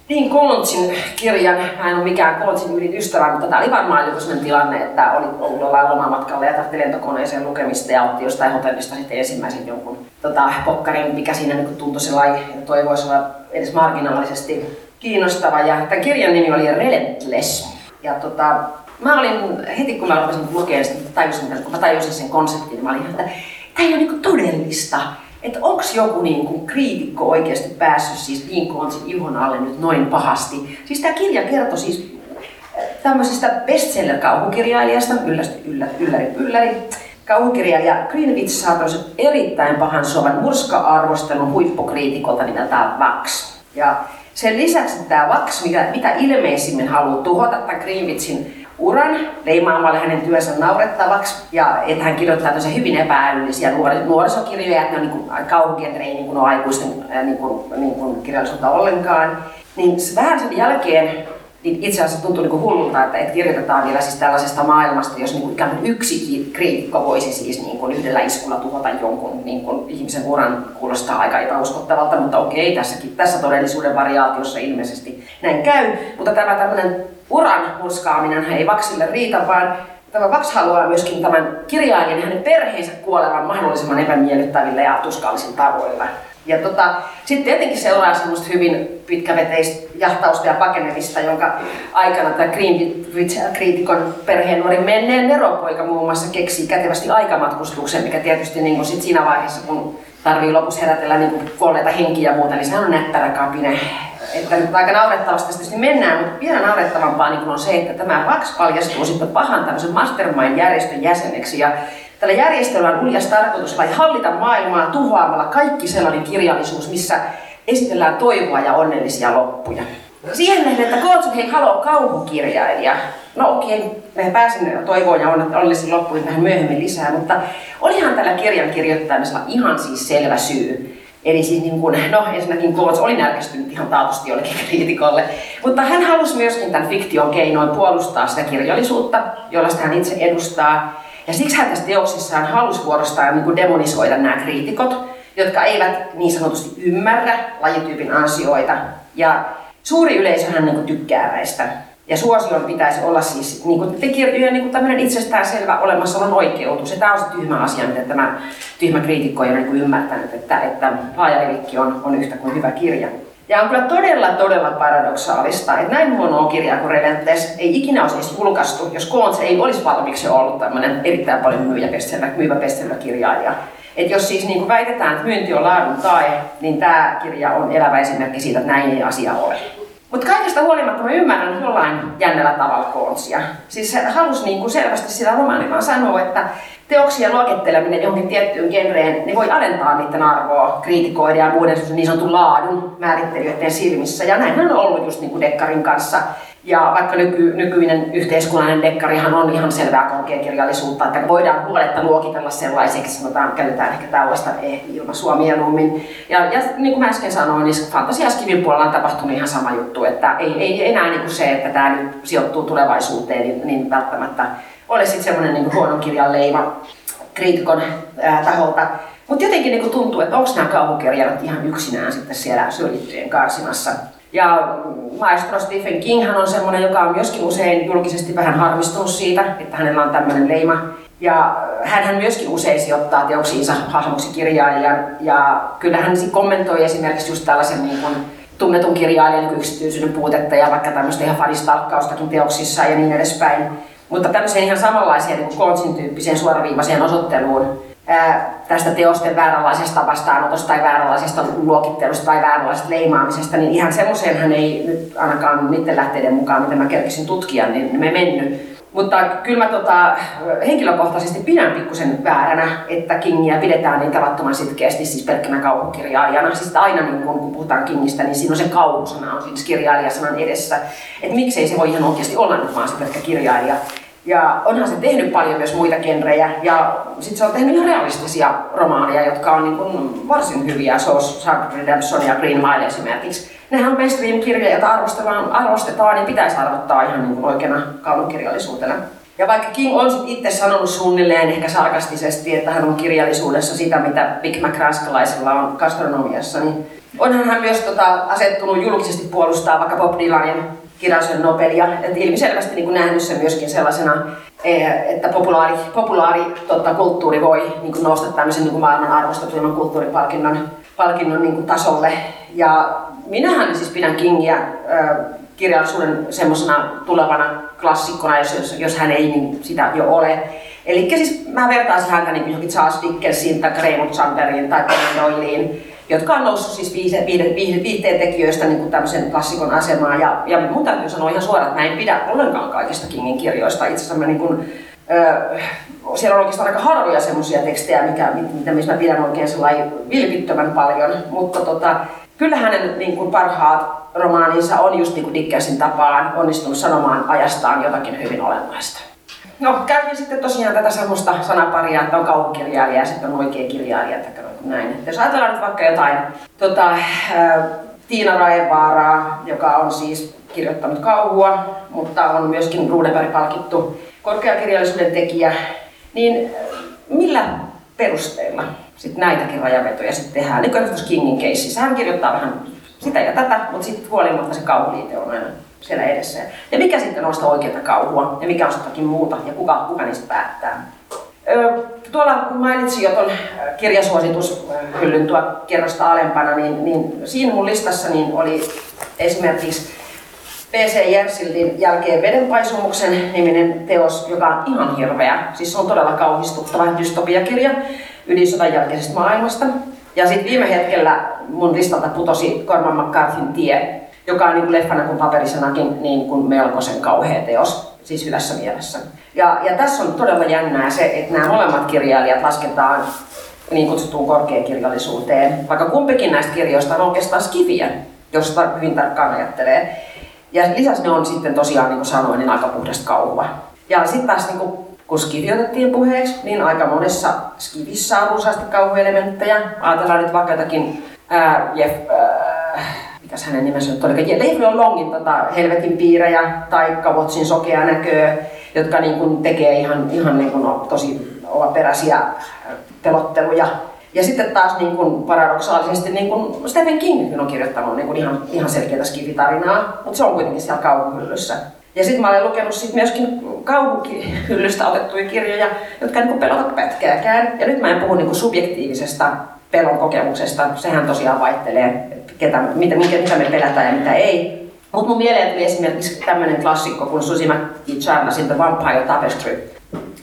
niin Koltsin kirjan, mä en ole mikään Koltsin yritystävä, mutta tämä oli varmaan joku sellainen tilanne, että oli ollut jollain lomamatkalla ja tarvitsi lentokoneeseen lukemista ja otti jostain hotellista sitten ensimmäisen jonkun tota, pokkarin, mikä siinä niin tuntui sellainen, että toivoisi olla edes marginaalisesti kiinnostava. Ja tämän kirjan nimi oli Relentless. Ja tota, mä olin, heti kun mä rupesin lukemaan sitä, tajusin, kun mä tajusin sen konseptin, niin mä olin, että tämä ei ole niin todellista että onko joku niin kuin kriitikko oikeasti päässyt siis Dean Collinsin ihon alle nyt noin pahasti. Siis tämä kirja kertoo siis äh, tämmöisestä bestseller-kauhukirjailijasta, ylläri, ylläri, ylläri, ylläri. Kauhukirjailija Greenwich saa erittäin pahan sovan murska-arvostelun huippukriitikolta nimeltään Vax. Ja sen lisäksi tämä Vax, mitä, mitä ilmeisimmin haluaa tuhota tämän Greenwichin uran leimaamalla hänen työnsä naurettavaksi ja että hän kirjoittaa tosi hyvin epäälyllisiä nuor- nuorisokirjoja, että ne on niin kauhugenre ei niin ole aikuisten niin kuin, niin kuin kirjallisuutta ollenkaan. Niin vähän sen jälkeen niin itse asiassa tuntuu niin hullulta, että, että kirjoitetaan vielä siis tällaisesta maailmasta, jos niin kuin ikään kuin yksi kriitikko voisi siis niin kuin yhdellä iskulla tuhota jonkun niin kuin ihmisen uran, kuulostaa aika epäuskottavalta, mutta okei, tässäkin, tässä todellisuuden variaatiossa ilmeisesti näin käy. Mutta tämä tämmöinen uran murskaaminen ei Vaksille riitä, vaan tämä Vaks haluaa myöskin tämän kirjailijan ja hänen perheensä kuolevan mahdollisimman epämiellyttävillä ja tuskallisilla tavoilla. Ja tota, sitten tietenkin seuraa semmoista hyvin pitkäveteistä jahtausta ja pakenemista, jonka aikana tämä Greenwich-kriitikon perheen nuori menneen neropoika muun muassa keksii kätevästi aikamatkustuksen, mikä tietysti niin sit siinä vaiheessa, kun tarvii lopussa herätellä niin kuolleita henkiä ja muuta, niin se on näppärä kapine. Että nyt aika naurettavasti tietysti mennään, mutta vielä naurettavampaa niin on se, että tämä Vax paljastuu sitten pahan tämmöisen mastermind-järjestön jäseneksi ja Tällä järjestöllä on uljas tarkoitus vai hallita maailmaa tuhoamalla kaikki sellainen kirjallisuus, missä esitellään toivoa ja onnellisia loppuja. Siihen nähden, että Goldson, hei, haloo, kauhukirjailija. No okei, okay, me pääsin toivoon ja onnellisiin loppuihin vähän myöhemmin lisää, mutta olihan tällä kirjan kirjoittamisella ihan siis selvä syy. Eli siis niin kuin, no ensinnäkin Coates oli närkästynyt ihan taatusti jollekin [laughs] kriitikolle, mutta hän halusi myöskin tämän fiktion keinoin puolustaa sitä kirjallisuutta, jollaista hän itse edustaa. Ja siksi hän tässä teoksissaan halusi vuorostaan niin kuin demonisoida nämä kriitikot, jotka eivät niin sanotusti ymmärrä lajityypin ansioita. Ja suuri yleisöhän niin kuin tykkää näistä. Ja suosion pitäisi olla siis niin kuin kirjojen niin tämmöinen itsestäänselvä olemassaolon oikeutus. Ja tämä on se tyhmä asia, mitä tämä tyhmä kriitikko ei ole niin ymmärtänyt, että, että laaja on, on yhtä kuin hyvä kirja. Ja on kyllä todella, todella paradoksaalista, että näin huonoa kirjaa kuin Reventes ei ikinä olisi edes julkaistu, jos Koons ei olisi valmiiksi ollut tämmöinen erittäin paljon myyjä myyvä bestseller-kirjailija. Et jos siis niin väitetään, että myynti on laadun tae, niin tämä kirja on elävä esimerkki siitä, että näin ei asia ole. Mutta kaikesta huolimatta mä ymmärrän jollain jännällä tavalla Koonsia. Siis se halusi niin kuin selvästi sillä romaanillaan sanoa, että teoksien luokitteleminen johonkin tiettyyn genreen, niin voi alentaa niiden arvoa kriitikoiden ja muiden niin sanotun laadun määrittelijöiden silmissä. Ja näin on ollut just niin kuin Dekkarin kanssa. Ja vaikka nyky, nykyinen yhteiskunnallinen dekkarihan on ihan selvää korkeakirjallisuutta, että voidaan huoletta luokitella sellaiseksi, sanotaan, käytetään ehkä tällaista e-ilmaisua mieluummin. Ja, ja niin kuin mä äsken sanoin, niin fantasiaskivin puolella on tapahtunut ihan sama juttu, että ei, ei enää niin kuin se, että tämä nyt sijoittuu tulevaisuuteen, niin, niin välttämättä ole sitten semmoinen niin huonon kirjan leima kriitikon ää, taholta. Mutta jotenkin niin tuntuu, että onko nämä kauhukirjailijat ihan yksinään sitten siellä syrjittyjen karsimassa. Ja maestro Stephen King hän on semmoinen, joka on myöskin usein julkisesti vähän harmistunut siitä, että hänellä on tämmöinen leima. Ja hän myöskin usein sijoittaa teoksiinsa hahmoksi kirjailijan. Ja kyllä hän kommentoi esimerkiksi just tällaisen niin kuin tunnetun kirjailijan niin yksityisyyden puutetta ja vaikka tämmöistä ihan fadistalkkaustakin teoksissa ja niin edespäin. Mutta tämmöiseen ihan samanlaiseen niin Kontsin tyyppiseen suoraviivaiseen osoitteluun tästä teosten vääränlaisesta vastaanotosta tai vääränlaisesta luokittelusta tai vääränlaisesta leimaamisesta, niin ihan semmoiseen hän ei nyt ainakaan niiden lähteiden mukaan, mitä mä kerkisin tutkia, niin me mennyt. Mutta kyllä mä tota, henkilökohtaisesti pidän pikkusen vääränä, että Kingiä pidetään niin tavattoman sitkeästi siis pelkkänä kauhukirjailijana. Siis aina niin kun, kun puhutaan Kingistä, niin siinä on se kauhusana on siis kirjailijasanan edessä. Että miksei se voi ihan oikeasti olla nyt vaan se pelkkä kirjailija. Ja onhan se tehnyt paljon myös muita genrejä ja sitten se on tehnyt ihan realistisia romaaneja, jotka on niin kuin varsin hyviä. Shawshank Redemption ja Green Mile esimerkiksi. Nehän on mainstream-kirjoja, joita arvostetaan, arvostetaan ja pitäisi arvottaa ihan niin kuin oikeana kaunokirjallisuutena. Ja vaikka King on sit itse sanonut suunnilleen ehkä sarkastisesti, että hän on kirjallisuudessa sitä, mitä Big Mac ranskalaisella on gastronomiassa, niin onhan hän myös tota, asettunut julkisesti puolustaa vaikka Bob Dylanin kirjallisuuden Nobelia. Et ilmiselvästi niin nähnyt sen myöskin sellaisena, eh, että populaari, populaari totta, kulttuuri voi niin kuin nousta tämmöisen niin kuin maailman arvostetuimman kulttuuripalkinnon palkinnon niin kuin tasolle. Ja minähän siis pidän Kingiä kirjallisuuden semmoisena tulevana klassikkona, jos, jos hän ei niin sitä jo ole. Eli siis mä vertaisin häntä niin johonkin Charles Dickensiin tai Raymond Chandleriin tai Conan Doyleen jotka on noussut siis viihde, viihde, viihde, tekijöistä niin tämmöisen klassikon asemaan. Ja, ja mun täytyy sanoa ihan suoraan, että mä en pidä ollenkaan kaikista Kingin kirjoista. Itse asiassa mä niin kuin, ö, siellä on oikeastaan aika harvoja semmoisia tekstejä, mikä, mitä, mä pidän oikein vilpittömän paljon. Mutta tota, kyllä hänen niin kuin parhaat romaaninsa on just niin kuin Dickensin tapaan onnistunut sanomaan ajastaan jotakin hyvin olennaista. No, käytin sitten tosiaan tätä semmoista sanaparia, että on kauhukirjailija ja sitten on oikea kirjailija, että näin. Että jos ajatellaan nyt vaikka jotain tota, äh, Tiina Raevaaraa, joka on siis kirjoittanut kauhua, mutta on myöskin Runeberg palkittu korkeakirjallisuuden tekijä, niin millä perusteilla sitten näitäkin rajavetoja sitten tehdään? Niin kuin Kingin keississä, hän kirjoittaa vähän sitä ja tätä, mutta sitten huolimatta se kauhuliite on aina siellä edessä. Ja mikä sitten on sitä oikeaa kauhua ja mikä on jotakin muuta ja kuka, kuka niistä päättää. Öö, tuolla kun mainitsin jo tuon kirjasuositushyllyn tuo kerrosta alempana, niin, niin siinä mun listassa niin oli esimerkiksi P.C. Jersildin Jälkeen vedenpaisumuksen niminen teos, joka on ihan hirveä. Siis se on todella kauhistuttava dystopiakirja ydinsodan jälkeisestä maailmasta. Ja sitten viime hetkellä mun listalta putosi Corman McCarthyn tie, joka on niin kuin leffana kuin paperisanakin niin kuin melkoisen kauhea teos, siis hyvässä mielessä. Ja, ja tässä on todella jännää se, että nämä molemmat kirjailijat lasketaan niin kutsuttuun korkeakirjallisuuteen, vaikka kumpikin näistä kirjoista on oikeastaan skifiä, jos hyvin tarkkaan ajattelee. Ja lisäksi ne on sitten tosiaan, niin kuin sanoin, niin aika puhdasta kauhua. Ja sitten taas niin kuin, kun skifi otettiin puheeksi, niin aika monessa skivissä on runsaasti kauhuelementtejä. Ajatellaan nyt vaikka jotakin ää, Jeff, ää, mikäs hänen nimensä nyt oli, Leifri Longin tota, Helvetin piirejä tai Kavotsin sokea näköä, jotka niin kuin tekee ihan, ihan niin kuin tosi peräisiä pelotteluja. Ja sitten taas niin kuin paradoksaalisesti niin kuin Stephen King on kirjoittanut niin kuin ihan, ihan selkeää skivitarinaa, mutta se on kuitenkin siellä kauhuhyllyssä. Ja sitten mä olen lukenut sit myöskin kauhuhyllystä otettuja kirjoja, jotka niin pelota pätkääkään. Ja nyt mä en puhu niin kuin subjektiivisesta pelon kokemuksesta, sehän tosiaan vaihtelee, ketä, mitä, mitä, mitä me pelätään ja mitä ei. Mutta mun mieleen tuli esimerkiksi tämmöinen klassikko kuin Susi McGee The Vampire Tapestry.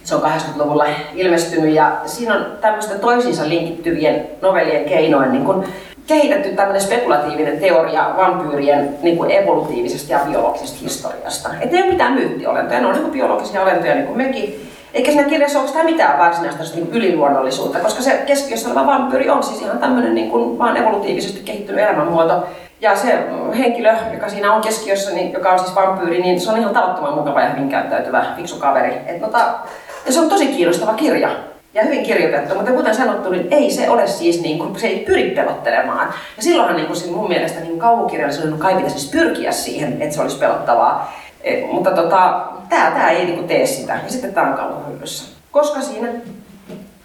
Se on 80-luvulla ilmestynyt ja siinä on tämmöisten toisiinsa linkittyvien novellien keinoin niin kun kehitetty tämmöinen spekulatiivinen teoria vampyyrien niin kuin evolutiivisesta ja biologisesta historiasta. Että ei ole mitään myyttiolentoja, ne on niin biologisia olentoja niin kuin mekin. Eikä siinä kirjassa ole mitään varsinaista niin yliluonnollisuutta, koska se keskiössä oleva vampyyri on siis ihan tämmöinen niin kuin vaan evolutiivisesti kehittynyt elämänmuoto. Ja se henkilö, joka siinä on keskiössä, niin, joka on siis vampyyri, niin se on ihan tavattoman mukava ja hyvin käyttäytyvä, fiksu kaveri. Et, nota, ja se on tosi kiinnostava kirja ja hyvin kirjoitettu, mutta kuten sanottu, niin ei se ole siis niin kuin, se ei pyri pelottelemaan. Ja silloinhan niin kuin, mun mielestä niin kauhukirjallisuuden kai pitäisi siis pyrkiä siihen, että se olisi pelottavaa. E, mutta tota, tämä, tämä ei niin kuin, tee sitä. Ja sitten tämä on kauhuhyllyssä. Koska siinä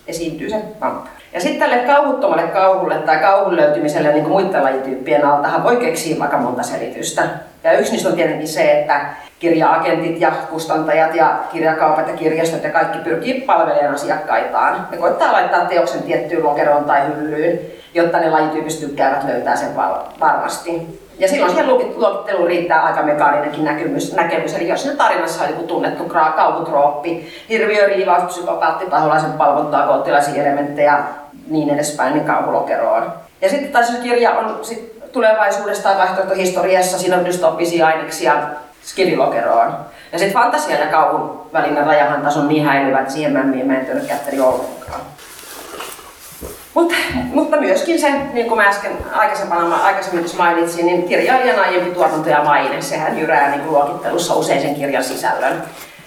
esiintyy se vampyyri. Ja sitten tälle kauhuttomalle kauhulle tai kauhun löytymiselle niin muiden lajityyppien altahan voi keksiä vaikka monta selitystä. Ja yksi niistä on tietenkin se, että kirja-agentit ja kustantajat ja kirjakaupat ja kirjastot ja kaikki pyrkii palvelemaan asiakkaitaan. Ne koittaa laittaa teoksen tiettyyn lokeroon tai hyllyyn, jotta ne lajityyppiset tykkäävät löytää sen varmasti. Ja silloin siihen luokitteluun riittää aika mekaaninenkin näkemys, näkemys. Eli jos siinä tarinassa on joku tunnettu kauhutrooppi, hirviö, riivaus, psykopaatti, paholaisen palvontaa, koottilaisia elementtejä, niin edespäin, niin kauhulokeroon. Ja sitten taas kirja on sit tulevaisuudessa tai vaihtoehtohistoriassa, siinä on dystopisia aineksia, skidilokeroon. Ja sitten fantasian ja kauhun välinen rajahan taas on niin häilyvä, että siihen mä en, mä en törkättäri ollenkaan. Mut, mutta myöskin se, niin kuin mä äsken aikaisempana, aikaisemmin mainitsin, niin kirjailijan aiempi tuotanto ja maine, sehän jyrää niin luokittelussa usein sen kirjan sisällön.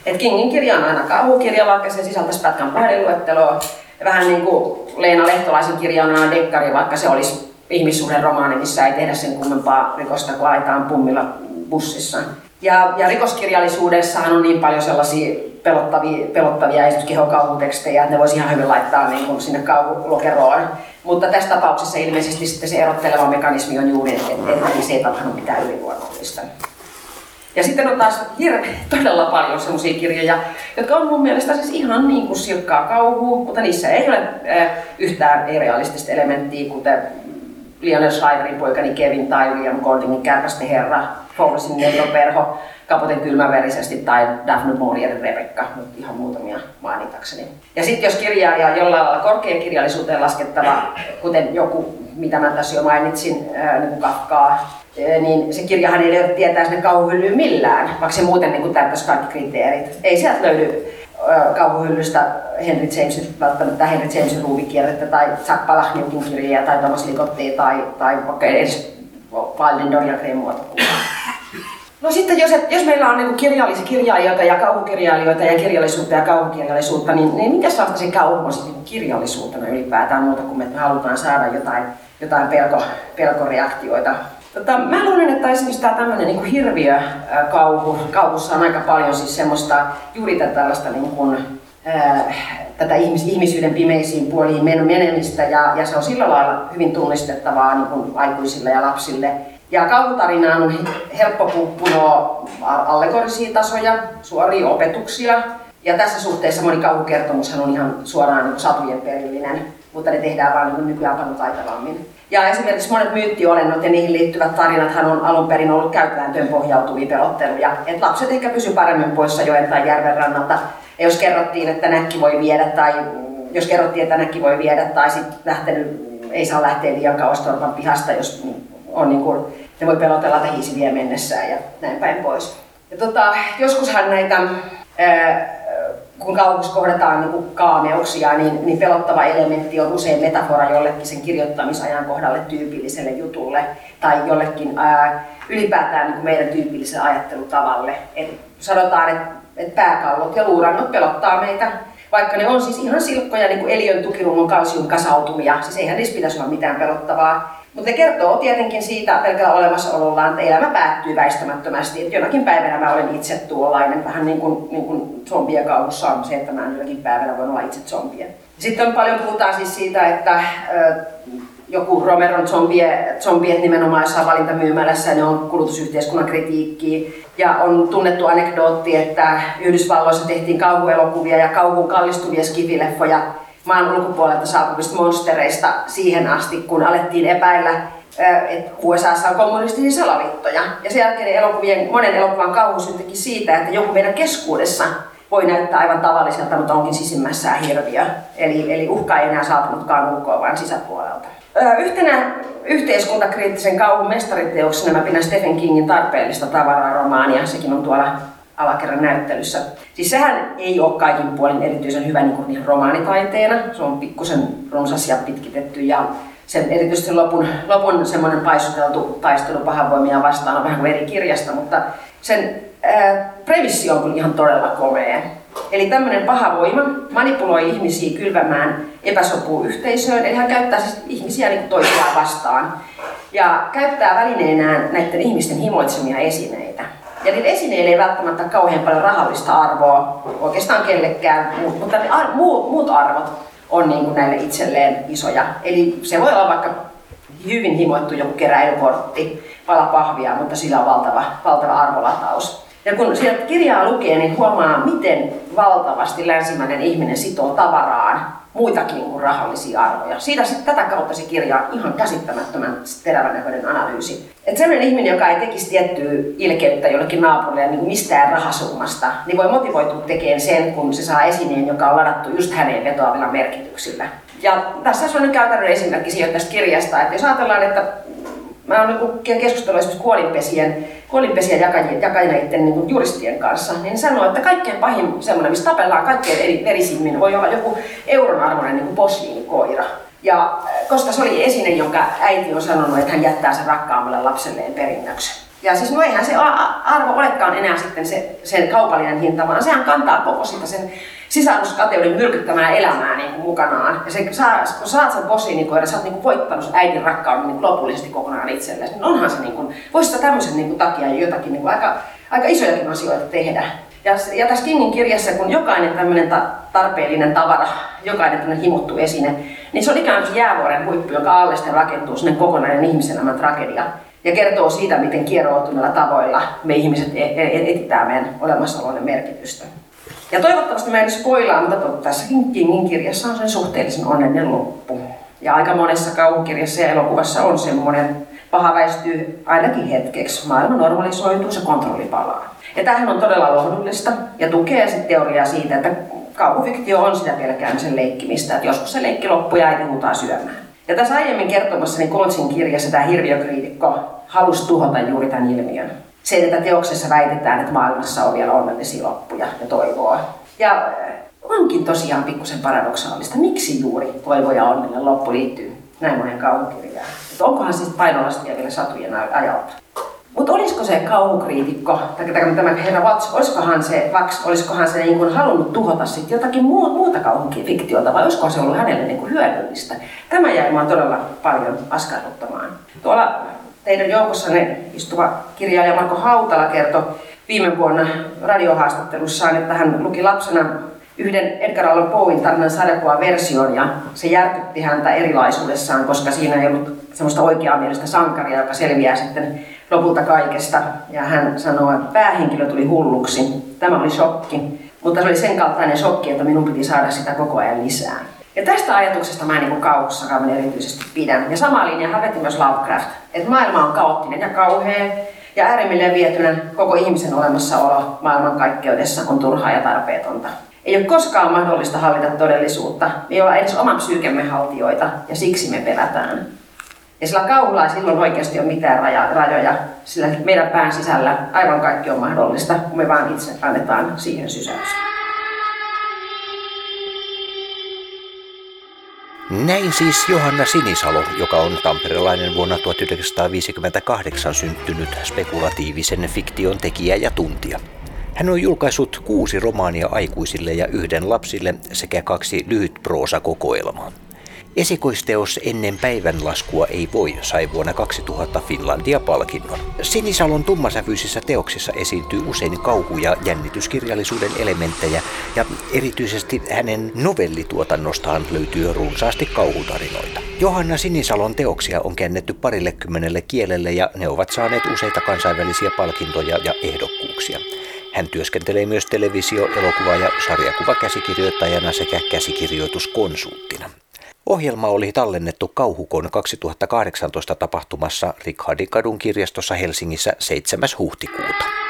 Et Kingin kirja on aina kauhukirja, vaikka se sisältäisi pätkän puhelinluetteloa. Vähän niin kuin Leena Lehtolaisen kirja on aina dekkari, vaikka se olisi ihmissuhden romaani, missä ei tehdä sen kummempaa rikosta kuin aitaan pummilla bussissa. Ja, ja rikoskirjallisuudessahan on niin paljon sellaisia pelottavia, pelottavia esimerkiksi kehokauhutekstejä, että ne voisi ihan hyvin laittaa niin kuin sinne kauhulokeroon. Mutta tässä tapauksessa ilmeisesti sitten se erotteleva mekanismi on juuri, että, että niissä ei tapahdu mitään yliluonnollista. Ja sitten on taas hirveän todella paljon sellaisia kirjoja, jotka on mun mielestä siis ihan niin kuin silkkaa kauhua, mutta niissä ei ole äh, yhtään ei-realistista elementtiä, kuten Lionel Shriverin poikani Kevin tai William Goldingin Kärpästen herra, Fowlesin Perho, Kapoten kylmäverisesti tai Daphne Maurierin Rebekka, mutta ihan muutamia mainitakseni. Ja sitten jos kirjailija on jollain lailla korkeakirjallisuuteen laskettava, kuten joku, mitä mä tässä jo mainitsin, niin kuin Kafkaa, niin se kirjahan ei tietää sinne kauhuhyllyyn millään, vaikka se muuten niin täyttäisi kaikki kriteerit. Ei sieltä löydy kauhuhyllystä Henry Jamesin, välttämättä Henry Jamesin ruuvikierrettä tai Jack Palahniukin kirjaa tai Thomas Ligottia tai, tai vaikka edes Wildin Dorian Grayn. No sitten jos, jos meillä on niin kirjallisia kirjailijoita ja kauhukirjailijoita ja kirjallisuutta ja kauhukirjallisuutta, niin, niin minkä sellaista se kauhu on sitten ylipäätään ylipäätään muuta kuin me halutaan saada jotain, jotain pelko, pelkoreaktioita Tota, mä luulen, että esimerkiksi tämä tämmöinen niin hirviökauhu, kauhussa on aika paljon siis semmoista juuri tällaista niin kuin, äh, tätä ihmis, ihmisyyden pimeisiin puoliin menemistä ja, ja se on sillä lailla hyvin tunnistettavaa niin kuin aikuisille ja lapsille. Ja kauhutarinaan on helppo punoa allegorisia tasoja, suoria opetuksia. Ja tässä suhteessa moni kauhukertomushan on ihan suoraan niin satujen perillinen, mutta ne tehdään vain niin nykyään paljon taitavammin. Ja esimerkiksi monet myyttiolennot ja niihin liittyvät tarinathan on alun perin ollut käytäntöön pohjautuvia pelotteluja. Et lapset ehkä pysy paremmin poissa joen tai järven rannalta. Ja jos kerrottiin, että näkki voi viedä tai jos kerrottiin, että näkki voi viedä tai sitten lähtenyt, ei saa lähteä liian kauas pihasta, jos on niin kuin, ne voi pelotella, että hiisi vie mennessään ja näin päin pois. Ja tota, joskushan näitä ää, kun kauhussa kohdataan niin kuin kaameuksia, niin, niin pelottava elementti on usein metafora jollekin sen kirjoittamisajan kohdalle tyypilliselle jutulle tai jollekin ää, ylipäätään niin kuin meidän tyypilliselle ajattelutavalle. Et sanotaan, että et pääkallot ja luurannot pelottaa meitä, vaikka ne on siis ihan silkkoja niin kuin eliön tukirungon kalsium kasautumia, siis eihän niissä pitäisi olla mitään pelottavaa. Mutta ne kertoo tietenkin siitä pelkällä olemassaolollaan, että elämä päättyy väistämättömästi. Että jonakin päivänä mä olen itse tuollainen, vähän niin kuin, niin kuin zombien kauhussa on se, että mä jonakin päivänä voin olla itse zombia. Sitten on paljon puhutaan siis siitä, että joku Romeron zombiet, zombiet nimenomaan jossain valintamyymälässä, ne on kulutusyhteiskunnan kritiikki. Ja on tunnettu anekdootti, että Yhdysvalloissa tehtiin kauhuelokuvia ja kauhuun kallistuvia skifileffoja maan ulkopuolelta saapuvista monstereista siihen asti, kun alettiin epäillä, että USAssa on kommunistisia salaliittoja. Ja sen jälkeen elokuvien, monen elokuvan kauhu teki siitä, että joku meidän keskuudessa voi näyttää aivan tavalliselta, mutta onkin sisimmässään hirviö. Eli, eli uhka ei enää saapunutkaan ulkoa, vaan sisäpuolelta. Yhtenä yhteiskuntakriittisen kauhun mestariteoksena mä pidän Stephen Kingin tarpeellista tavararomaania. Sekin on tuolla alakerran näyttelyssä. Siis sehän ei ole kaikin puolin erityisen hyvä niin kuin romaanitaiteena. Se on pikkusen runsas ja pitkitetty ja sen erityisesti lopun, lopun semmoinen paisuteltu taistelu pahanvoimia vastaan on vähän kuin eri kirjasta, mutta sen ää, premissi on kyllä ihan todella komea. Eli tämmöinen paha voima manipuloi ihmisiä kylvämään epäsopua yhteisöön, eli hän käyttää siis ihmisiä niin toisiaan vastaan. Ja käyttää välineenään näiden ihmisten himoitsemia esineitä. Ja niillä esineillä ei välttämättä kauhean paljon rahallista arvoa oikeastaan kellekään, mutta ne ar- muut, muut arvot on niin kuin näille itselleen isoja. Eli se voi olla vaikka hyvin himoittu joku keräilykortti, pala pahvia, mutta sillä on valtava, valtava arvolataus. Ja kun sieltä kirjaa lukee, niin huomaa, miten valtavasti länsimäinen ihminen sitoo tavaraan muitakin kuin rahallisia arvoja. Siitä sitten tätä kautta se kirja on ihan käsittämättömän terävän näköinen analyysi. Että sellainen ihminen, joka ei tekisi tiettyä ilkeyttä jollekin naapurille niin kuin mistään rahasummasta, niin voi motivoitua tekemään sen, kun se saa esineen, joka on ladattu just häneen vetoavilla merkityksillä. Ja tässä on nyt käytännön esimerkki tästä kirjasta, että jos ajatellaan, että mä oon niin keskustellut esimerkiksi kuolinpesien, kuolinpesien jakajien, jakajien niin juristien kanssa, niin sanoo, että kaikkein pahin semmoinen, missä tapellaan kaikkein eri, verisimmin, voi olla joku euron arvoinen niin posliinikoira. Ja koska se oli esine, jonka äiti on sanonut, että hän jättää sen rakkaammalle lapselleen perinnöksi. Ja siis no eihän se arvo olekaan enää sitten se, sen kaupallinen hinta, vaan sehän kantaa koko sitä sen sisaruskateuden myrkyttämään elämää niin kuin mukanaan. Ja se, saa, kun saat sen posliinikoira, sä oot niin kuin voittanut äidin rakkauden niin kuin lopullisesti kokonaan itsellesi. Niin onhan se, niin kuin, voisi tämmöisen niin kuin takia jotakin niin kuin aika, aika isojakin asioita tehdä. Ja, ja tässä Kingin kirjassa, kun jokainen tämmöinen ta- tarpeellinen tavara, jokainen tämmöinen himottu esine, niin se on ikään kuin jäävuoren huippu, joka alle sitten rakentuu sinne kokonainen ihmisen elämän tragedia. Ja kertoo siitä, miten kieroutuneilla tavoilla me ihmiset e- e- etsitään meidän olemassaoloinen merkitystä. Ja toivottavasti mä en spoilaa, mutta tässäkin Kingin kirjassa on sen suhteellisen onnellinen loppu. Ja aika monessa kauhukirjassa ja elokuvassa on semmoinen paha väistyy ainakin hetkeksi. Maailma normalisoituu, se kontrolli palaa. Ja tämähän on todella lohdullista ja tukee sitten teoriaa siitä, että kauhufiktio on sitä pelkäämisen leikkimistä, että joskus se leikki loppuu ja äiti huutaa syömään. Ja tässä aiemmin kertomassani Koltsin kirjassa tämä hirviökriitikko halusi tuhota juuri tämän ilmiön se, että teoksessa väitetään, että maailmassa on vielä onnellisia loppuja ja toivoa. Ja äh, onkin tosiaan pikkusen paradoksaalista, miksi juuri toivo ja onnellinen loppu liittyy näin monen kauhukirjaan. Että onkohan siis painolastia vielä satujen ajalta. Mutta olisiko se kauhukriitikko, tai tämä herra Watts, olisikohan se, Vax, olisikohan se niin kuin halunnut tuhota sit jotakin muuta, muuta kauhufiktiota, vai olisiko se ollut hänelle niin kuin hyödyllistä? Tämä jäi minua todella paljon askarruttamaan. Tuolla teidän joukossanne istuva kirjaaja Marko Hautala kertoi viime vuonna radiohaastattelussaan, että hän luki lapsena yhden Edgar Allan Poein tarinan sarjakuva-version ja se järkytti häntä erilaisuudessaan, koska siinä ei ollut semmoista oikeamielistä sankaria, joka selviää sitten lopulta kaikesta. Ja hän sanoi, että päähenkilö tuli hulluksi. Tämä oli shokki, mutta se oli sen kaltainen shokki, että minun piti saada sitä koko ajan lisää. Ja tästä ajatuksesta mä en niin kauhussakaan erityisesti pidän. Ja sama linja hävetti myös Lovecraft, että maailma on kaoottinen ja kauhea, ja äärimmilleen vietynä koko ihmisen olemassaolo maailmankaikkeudessa on turhaa ja tarpeetonta. Ei ole koskaan mahdollista hallita todellisuutta, me ei olla edes oman psyykemme haltioita, ja siksi me pelätään. Ja sillä kauhulla ei silloin oikeasti ole mitään rajoja, sillä meidän pään sisällä aivan kaikki on mahdollista, kun me vaan itse annetaan siihen sysäys. Näin siis Johanna Sinisalo, joka on tamperelainen vuonna 1958 syntynyt spekulatiivisen fiktion tekijä ja tuntija. Hän on julkaissut kuusi romaania aikuisille ja yhden lapsille sekä kaksi lyhytproosakokoelmaa. Esikoisteos ennen päivänlaskua ei voi sai vuonna 2000 Finlandia-palkinnon. Sinisalon tummasävyisissä teoksissa esiintyy usein kauhu- ja jännityskirjallisuuden elementtejä ja erityisesti hänen novellituotannostaan löytyy runsaasti kauhutarinoita. Johanna Sinisalon teoksia on käännetty parille kymmenelle kielelle ja ne ovat saaneet useita kansainvälisiä palkintoja ja ehdokkuuksia. Hän työskentelee myös televisio-, elokuva- ja sarjakuvakäsikirjoittajana sekä käsikirjoituskonsulttina. Ohjelma oli tallennettu Kauhukon 2018 tapahtumassa Rikhardikadun kirjastossa Helsingissä 7. huhtikuuta.